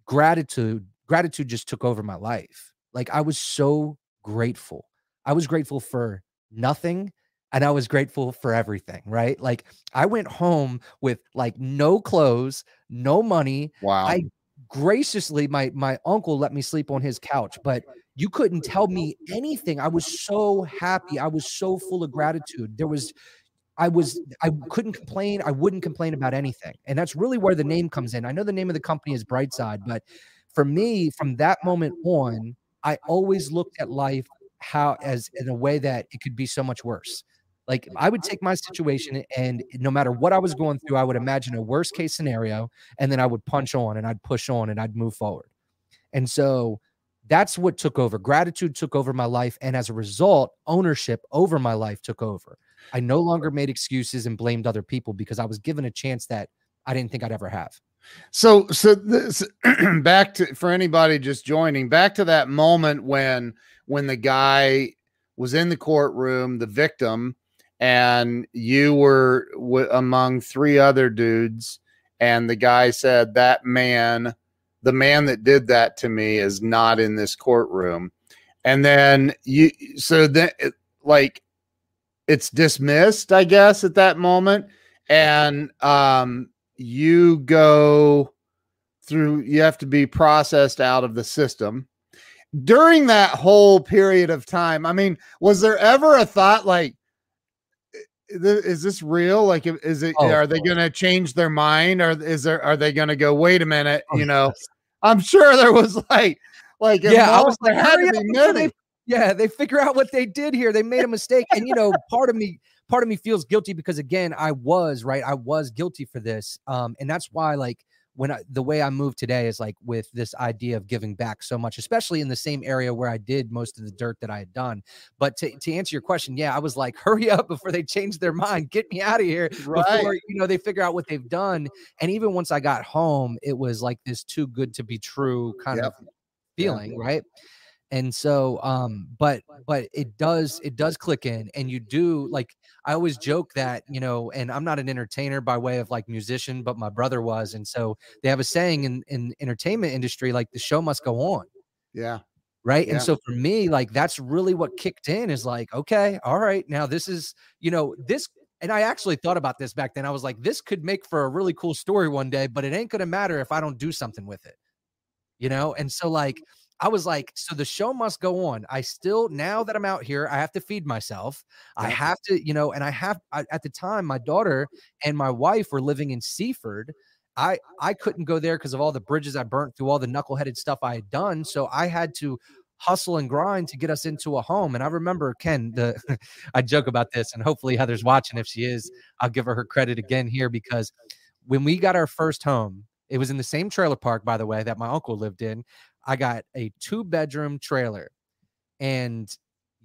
Gratitude, gratitude just took over my life. Like I was so grateful. I was grateful for nothing and I was grateful for everything, right? Like I went home with like no clothes, no money. Wow. I graciously my my uncle let me sleep on his couch, but you couldn't tell me anything. I was so happy. I was so full of gratitude. There was I was I couldn't complain. I wouldn't complain about anything. And that's really where the name comes in. I know the name of the company is Brightside, but for me, from that moment on, I always looked at life how as in a way that it could be so much worse. Like I would take my situation and no matter what I was going through, I would imagine a worst case scenario and then I would punch on and I'd push on and I'd move forward. And so that's what took over. Gratitude took over my life. And as a result, ownership over my life took over. I no longer made excuses and blamed other people because I was given a chance that I didn't think I'd ever have. So, so this back to for anybody just joining, back to that moment when when the guy was in the courtroom, the victim, and you were w- among three other dudes, and the guy said that man, the man that did that to me, is not in this courtroom, and then you, so then like it's dismissed, I guess, at that moment, and um, you go through. You have to be processed out of the system during that whole period of time, I mean, was there ever a thought like, is this real? Like, is it? Oh, are they going to change their mind, or is there? Are they going to go? Wait a minute, oh, you know. I'm sure there was like, like yeah, I was like, had to. They, yeah, they figure out what they did here. They made a mistake, and you know, part of me, part of me feels guilty because again, I was right. I was guilty for this, um, and that's why like when I, the way I move today is like with this idea of giving back so much, especially in the same area where I did most of the dirt that I had done. But to, to answer your question, yeah, I was like, hurry up before they change their mind, get me out of here right. before you know they figure out what they've done. And even once I got home, it was like this too good to be true kind yep. of feeling, right? And so um but but it does it does click in and you do like i always joke that you know and i'm not an entertainer by way of like musician but my brother was and so they have a saying in in entertainment industry like the show must go on yeah right yeah. and so for me like that's really what kicked in is like okay all right now this is you know this and I actually thought about this back then. I was like, this could make for a really cool story one day, but it ain't going to matter if I don't do something with it. You know? And so, like, I was like, so the show must go on. I still, now that I'm out here, I have to feed myself. I have to, you know, and I have, I, at the time, my daughter and my wife were living in Seaford. I, I couldn't go there because of all the bridges I burnt through all the knuckleheaded stuff I had done. So I had to hustle and grind to get us into a home. And I remember Ken, the I joke about this, and hopefully Heather's watching. If she is, I'll give her her credit again here because when we got our first home, it was in the same trailer park, by the way, that my uncle lived in. I got a two bedroom trailer and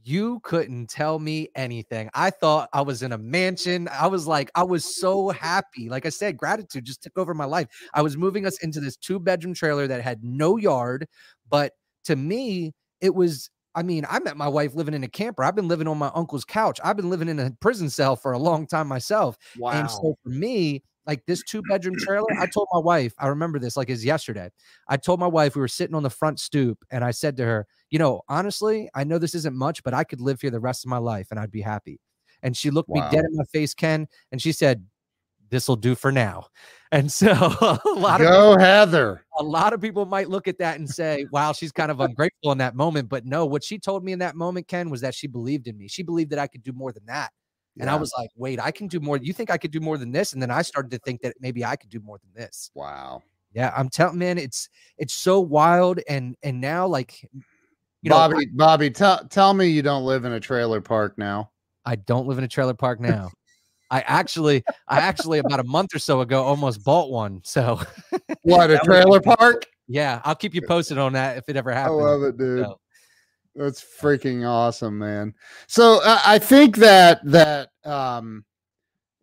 you couldn't tell me anything. I thought I was in a mansion. I was like, I was so happy. Like I said, gratitude just took over my life. I was moving us into this two bedroom trailer that had no yard. But to me, it was, I mean, I met my wife living in a camper. I've been living on my uncle's couch. I've been living in a prison cell for a long time myself. Wow. And so for me, like this two bedroom trailer. I told my wife, I remember this like as yesterday. I told my wife we were sitting on the front stoop and I said to her, you know, honestly, I know this isn't much, but I could live here the rest of my life and I'd be happy. And she looked wow. me dead in my face, Ken, and she said, This will do for now. And so a lot Go of people, Heather. A lot of people might look at that and say, Wow, she's kind of ungrateful in that moment. But no, what she told me in that moment, Ken, was that she believed in me. She believed that I could do more than that. And yeah. I was like, wait, I can do more. You think I could do more than this? And then I started to think that maybe I could do more than this. Wow. Yeah, I'm telling man, it's it's so wild. And and now like you Bobby, know, I, Bobby, tell tell me you don't live in a trailer park now. I don't live in a trailer park now. I actually, I actually about a month or so ago almost bought one. So what a trailer park? Yeah, I'll keep you posted on that if it ever happens. I love it, dude. So, that's freaking awesome, man. So uh, I think that that um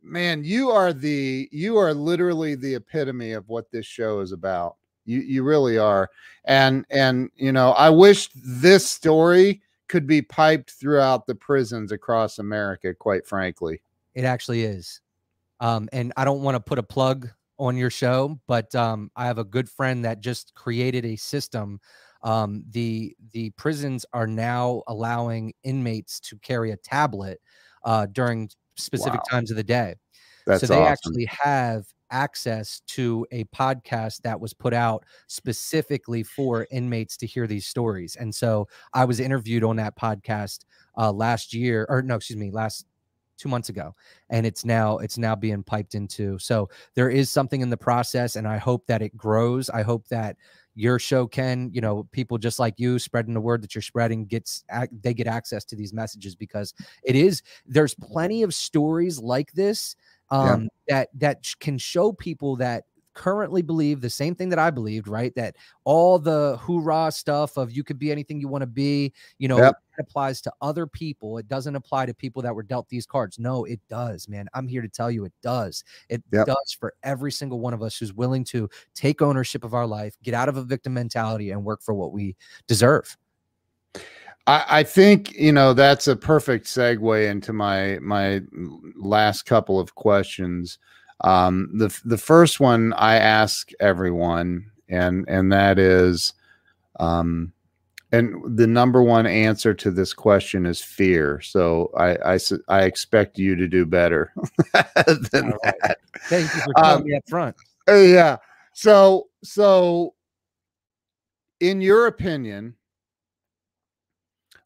man, you are the you are literally the epitome of what this show is about. You you really are. And and you know, I wish this story could be piped throughout the prisons across America, quite frankly. It actually is. Um, and I don't want to put a plug on your show, but um, I have a good friend that just created a system um, the the prisons are now allowing inmates to carry a tablet uh, during specific wow. times of the day. That's so they awesome. actually have access to a podcast that was put out specifically for inmates to hear these stories. And so I was interviewed on that podcast uh, last year, or no, excuse me, last two months ago and it's now it's now being piped into so there is something in the process and i hope that it grows i hope that your show can you know people just like you spreading the word that you're spreading gets they get access to these messages because it is there's plenty of stories like this um yeah. that that can show people that currently believe the same thing that I believed, right? That all the hoorah stuff of you could be anything you want to be, you know, yep. Applies to other people. It doesn't apply to people that were dealt these cards. No, it does, man. I'm here to tell you it does. It yep. does for every single one of us who's willing to take ownership of our life, get out of a victim mentality, and work for what we deserve. I, I think you know that's a perfect segue into my my last couple of questions. Um, the the first one I ask everyone, and and that is, um, and the number one answer to this question is fear. So I I, I expect you to do better than right. that. Thank you for telling um, me up front. Uh, yeah. So so, in your opinion,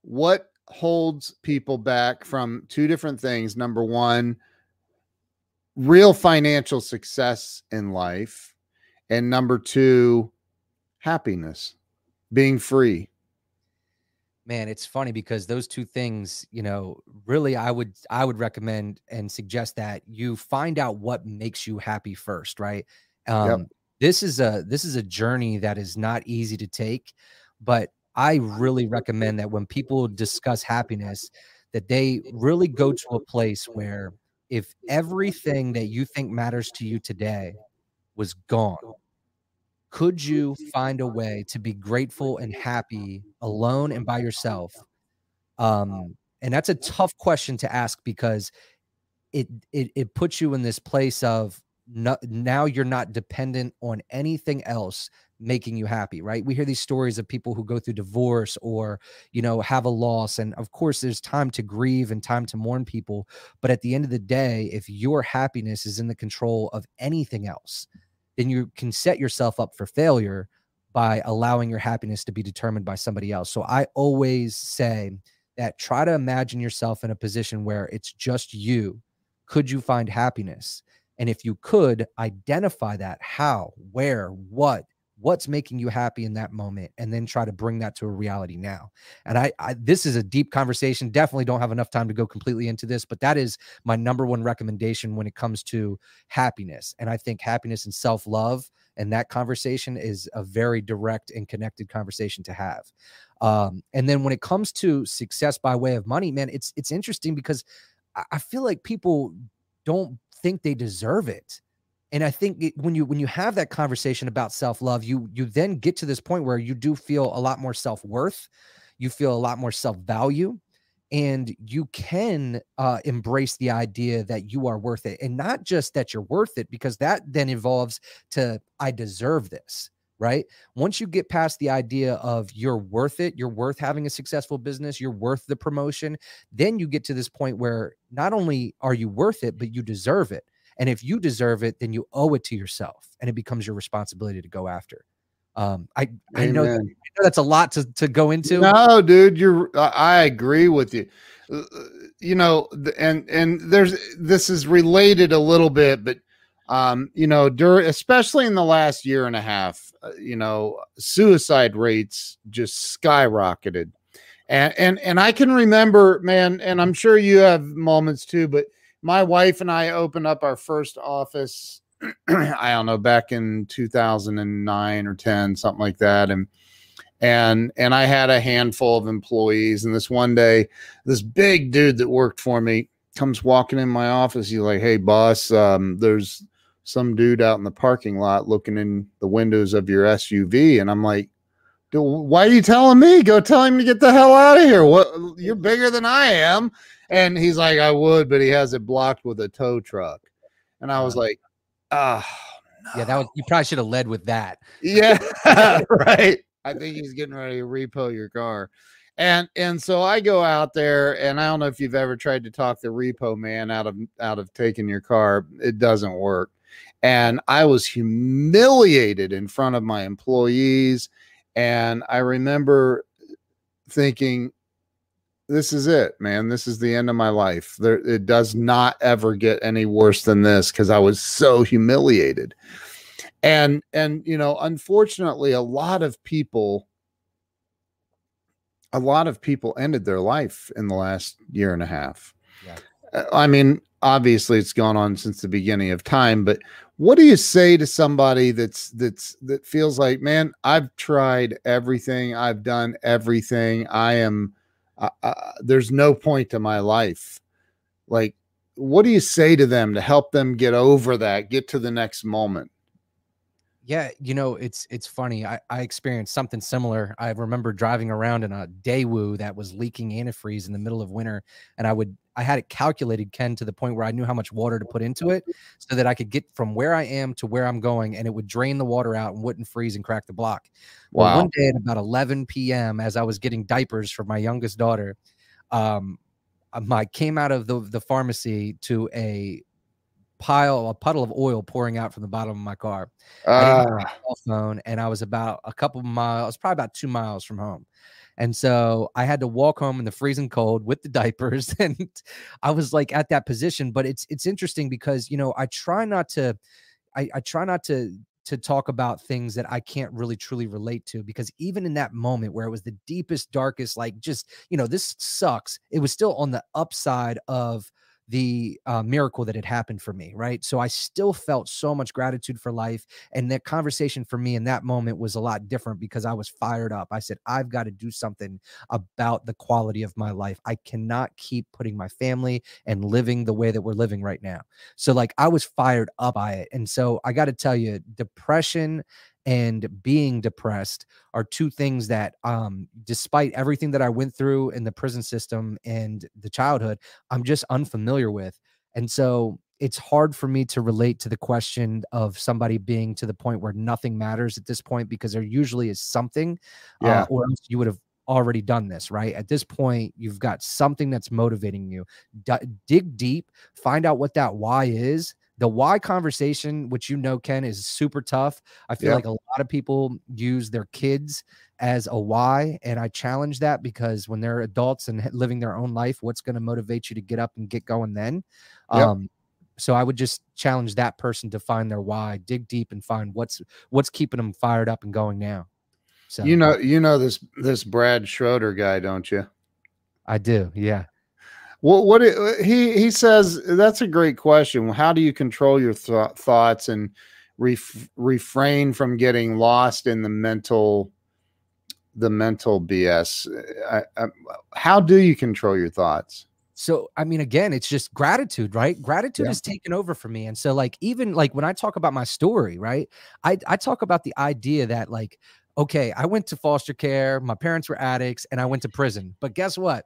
what holds people back from two different things? Number one, real financial success in life, and number two, happiness, being free man it's funny because those two things you know really i would i would recommend and suggest that you find out what makes you happy first right um yep. this is a this is a journey that is not easy to take but i really recommend that when people discuss happiness that they really go to a place where if everything that you think matters to you today was gone could you find a way to be grateful and happy alone and by yourself? Um and that's a tough question to ask because it it, it puts you in this place of no, now you're not dependent on anything else making you happy right? We hear these stories of people who go through divorce or you know have a loss and of course there's time to grieve and time to mourn people but at the end of the day if your happiness is in the control of anything else then you can set yourself up for failure by allowing your happiness to be determined by somebody else. So I always say that try to imagine yourself in a position where it's just you. Could you find happiness? And if you could identify that, how, where, what, what's making you happy in that moment and then try to bring that to a reality now. And I, I, this is a deep conversation definitely don't have enough time to go completely into this but that is my number one recommendation when it comes to happiness and i think happiness and self-love and that conversation is a very direct and connected conversation to have. Um, and then when it comes to success by way of money man it's it's interesting because I, I feel like people don't think they deserve it and i think it, when you when you have that conversation about self-love you you then get to this point where you do feel a lot more self-worth. You feel a lot more self-value. And you can uh, embrace the idea that you are worth it. And not just that you're worth it because that then evolves to i deserve this right? Once you get past the idea of you're worth it you're worth having a successful business you're worth the promotion then you get to this point where not only are you worth it but you deserve it and if you deserve it, then you owe it to yourself and it becomes your responsibility to go after. Um, I, I know, I know that's a lot to, to go into. No, dude, you're, I agree with you. Uh, uh, you know, and, and there's, this is related a little bit, but, um, you know, during, especially in the last year and a half, uh, you know, suicide rates just skyrocketed. And, and, and I can remember, man, and I'm sure you have moments too, but, my wife and I opened up our first office. I don't know, back in 2009 or 10, something like that, and and and I had a handful of employees. And this one day, this big dude that worked for me comes walking in my office. He's like, "Hey, boss, um, there's some dude out in the parking lot looking in the windows of your SUV," and I'm like. Why are you telling me? Go tell him to get the hell out of here. What you're bigger than I am. And he's like, I would, but he has it blocked with a tow truck. And I was like, ah, oh, no. yeah, that was you probably should have led with that. Yeah, right. I think he's getting ready to repo your car. And and so I go out there, and I don't know if you've ever tried to talk the repo man out of out of taking your car. It doesn't work. And I was humiliated in front of my employees. And I remember thinking, this is it, man. This is the end of my life. There, it does not ever get any worse than this because I was so humiliated. And and you know, unfortunately, a lot of people, a lot of people ended their life in the last year and a half. Yeah. Uh, I mean, obviously, it's gone on since the beginning of time. But what do you say to somebody that's that's that feels like, man, I've tried everything, I've done everything, I am there's no point to my life. Like, what do you say to them to help them get over that, get to the next moment? Yeah, you know, it's it's funny. I, I experienced something similar. I remember driving around in a Daewoo that was leaking antifreeze in the middle of winter, and I would I had it calculated, Ken, to the point where I knew how much water to put into it, so that I could get from where I am to where I'm going, and it would drain the water out and wouldn't freeze and crack the block. Wow. Well, one day at about 11 p.m., as I was getting diapers for my youngest daughter, um, I came out of the the pharmacy to a pile, a puddle of oil pouring out from the bottom of my car. Uh, ah. cell phone, and I was about a couple of miles, probably about two miles from home. And so I had to walk home in the freezing cold with the diapers. And I was like at that position. But it's it's interesting because you know, I try not to I, I try not to to talk about things that I can't really truly relate to because even in that moment where it was the deepest, darkest, like just, you know, this sucks, it was still on the upside of the uh, miracle that had happened for me, right? So I still felt so much gratitude for life. And that conversation for me in that moment was a lot different because I was fired up. I said, I've got to do something about the quality of my life. I cannot keep putting my family and living the way that we're living right now. So, like, I was fired up by it. And so I got to tell you, depression and being depressed are two things that um despite everything that I went through in the prison system and the childhood I'm just unfamiliar with and so it's hard for me to relate to the question of somebody being to the point where nothing matters at this point because there usually is something uh, yeah. Uh, or else you would have already done this, right? At this point, you've got something that's motivating you. D- dig deep, find out what that why is, the why conversation, which you know, Ken, is super tough. I feel like a lot of people use their kids as a why. And I challenge that because when they're adults and living their own life, what's going to motivate you to get up and get going then? Yep. Um, so I would just challenge that person to find their why, dig deep and find what's what's keeping them fired up and going now. So you know, you know this this Brad Schroeder guy, don't you? I do, yeah. What what it, uh, he he says that's a great question. How do you control your th- thoughts and ref, refrain from getting lost in the mental the mental BS? I, I, how do you control your thoughts? So, I mean, again, it's just gratitude, right? Gratitude yeah. is taken over for me. And so, like, even like when I talk about my story, right? I, I talk about the idea that, like, okay, I went to foster care, my parents were addicts, and I went to prison. But guess what?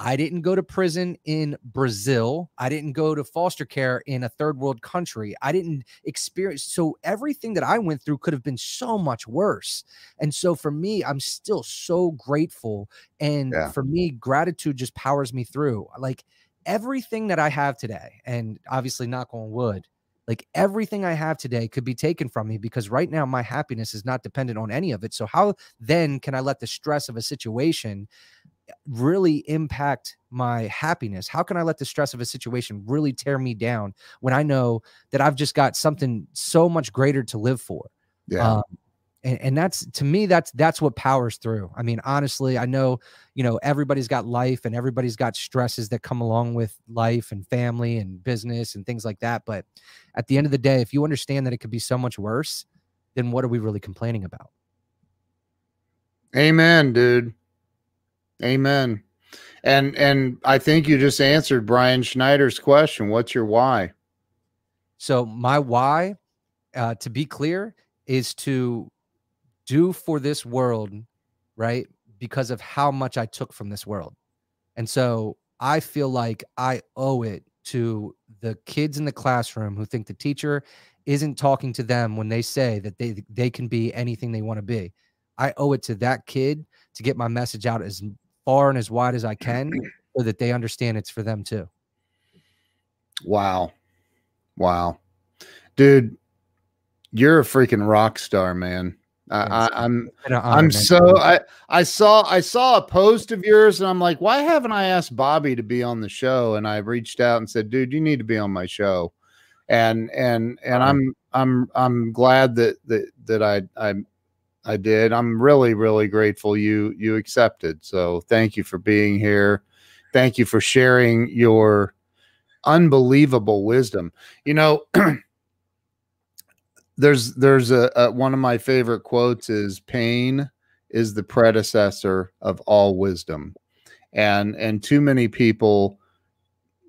I didn't go to prison in Brazil. I didn't go to foster care in a third world country. I didn't experience so everything that I went through could have been so much worse. And so for me, I'm still so grateful. And yeah. for me, gratitude just powers me through. Like everything that I have today, and obviously knock on wood, like everything I have today could be taken from me because right now my happiness is not dependent on any of it. So how then can I let the stress of a situation really impact my happiness? How can I let the stress of a situation really tear me down when I know that I've just got something so much greater to live for? Yeah. Um, and, and that's to me that's that's what powers through i mean honestly i know you know everybody's got life and everybody's got stresses that come along with life and family and business and things like that but at the end of the day if you understand that it could be so much worse then what are we really complaining about amen dude Amen. And and I think you just answered Brian Schneider's question. What's your why? So my why, uh, to be clear, is to do for this world, right? Because of how much I took from this world. And so I feel like I owe it to the kids in the classroom who think the teacher isn't talking to them when they say that they they can be anything they want to be. I owe it to that kid to get my message out as far and as wide as I can so that they understand it's for them too. Wow. Wow. Dude, you're a freaking rock star, man. I, I'm I'm so I I saw I saw a post of yours and I'm like, why haven't I asked Bobby to be on the show? And I reached out and said, dude, you need to be on my show. And and and I'm I'm I'm glad that that that I I I did. I'm really, really grateful you you accepted. So thank you for being here. Thank you for sharing your unbelievable wisdom. You know, there's there's a, a, one of my favorite quotes is pain is the predecessor of all wisdom. And and too many people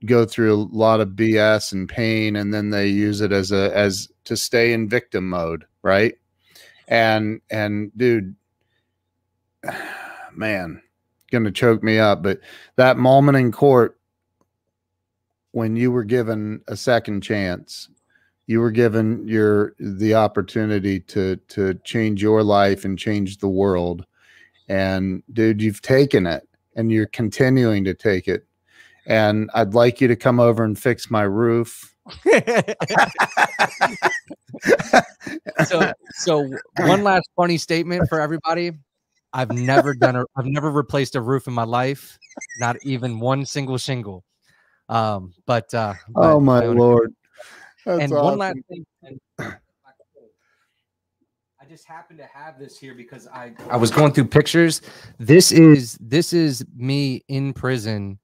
go through a lot of BS and pain and then they use it as a as to stay in victim mode right? And and dude, man, gonna choke me up. But that moment in court when you were given a second chance, you were given your the opportunity to to change your life and change the world. And dude, you've taken it and you're continuing to take it. And I'd like you to come over and fix my roof. So so one last funny statement for everybody. I've never done a I've never replaced a roof in my life, not even one single shingle. Um, but uh oh my lord. That's and awesome. one last thing. I just happen to have this here because I I was going through pictures. This is this is me in prison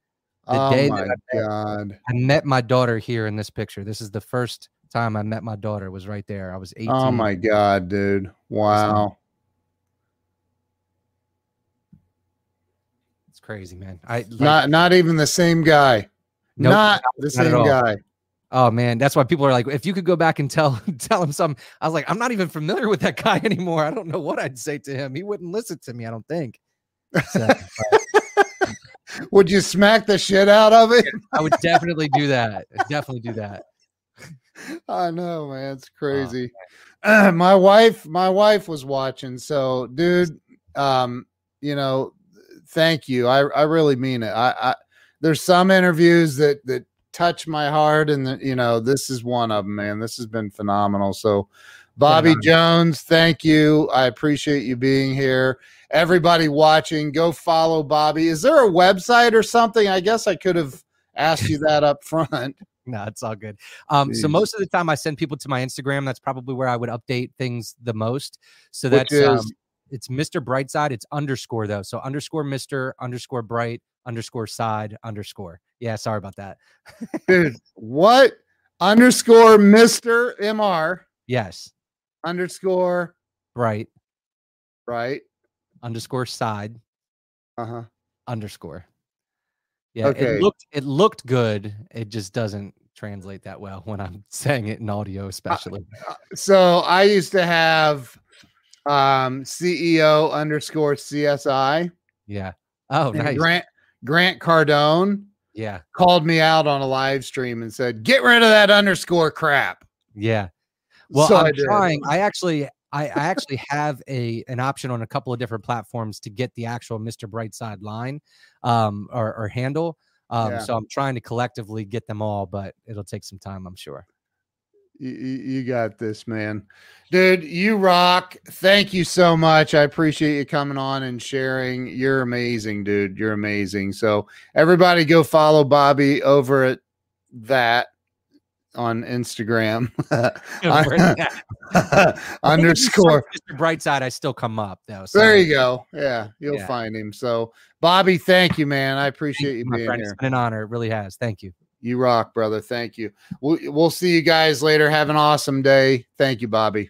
the oh day that I met, God. I met my daughter here in this picture. This is the first time I met my daughter was right there. I was 18. Oh my God, dude. Wow. It's crazy, man. I like, not not even the same guy. Nope, not the not same guy. Oh man, that's why people are like, if you could go back and tell tell him something. I was like, I'm not even familiar with that guy anymore. I don't know what I'd say to him. He wouldn't listen to me. I don't think. So, would you smack the shit out of it? I would definitely do that. Definitely do that. I know, man. It's crazy. Oh, my wife, my wife was watching. So, dude, um, you know, thank you. I I really mean it. I, I there's some interviews that that touch my heart, and you know, this is one of them, man. This has been phenomenal. So, Bobby Jones, thank you. I appreciate you being here everybody watching, go follow Bobby. Is there a website or something? I guess I could have asked you that up front. no, it's all good. Um, so most of the time I send people to my Instagram. That's probably where I would update things the most. So that's um, it's Mr. Brightside. It's underscore though. So underscore Mr. underscore bright underscore side underscore. Yeah, sorry about that. Dude, what? Underscore Mr. MR. Yes. Underscore right. Right. Underscore side. Uh-huh. Underscore. Yeah okay. it looked it looked good. It just doesn't translate that well when i'm saying it in audio especially. uh, so i used to have um ceo underscore csi yeah. Oh nice. Grant grant cardone yeah. called me out on a live stream and said get rid of that underscore crap. Yeah well so i'm I trying i actually I, I actually have a an option on a couple of different platforms to get the actual Mr. Brightside line um, or, or handle. Um, yeah. So I'm trying to collectively get them all, but it'll take some time, I'm sure. You, you got this, man. Dude, you rock. Thank you so much. I appreciate you coming on and sharing. You're amazing, dude. You're amazing. So, everybody go follow Bobby over at that on Instagram. underscore Mr. Brightside. I still come up though. So. There you go. Yeah, you'll yeah. find him. So, Bobby, thank you, man. I appreciate you, you being friend. here. It's been an honor. It really has. Thank you. You rock, brother. Thank you. We'll, we'll see you guys later. Have an awesome day. Thank you, Bobby.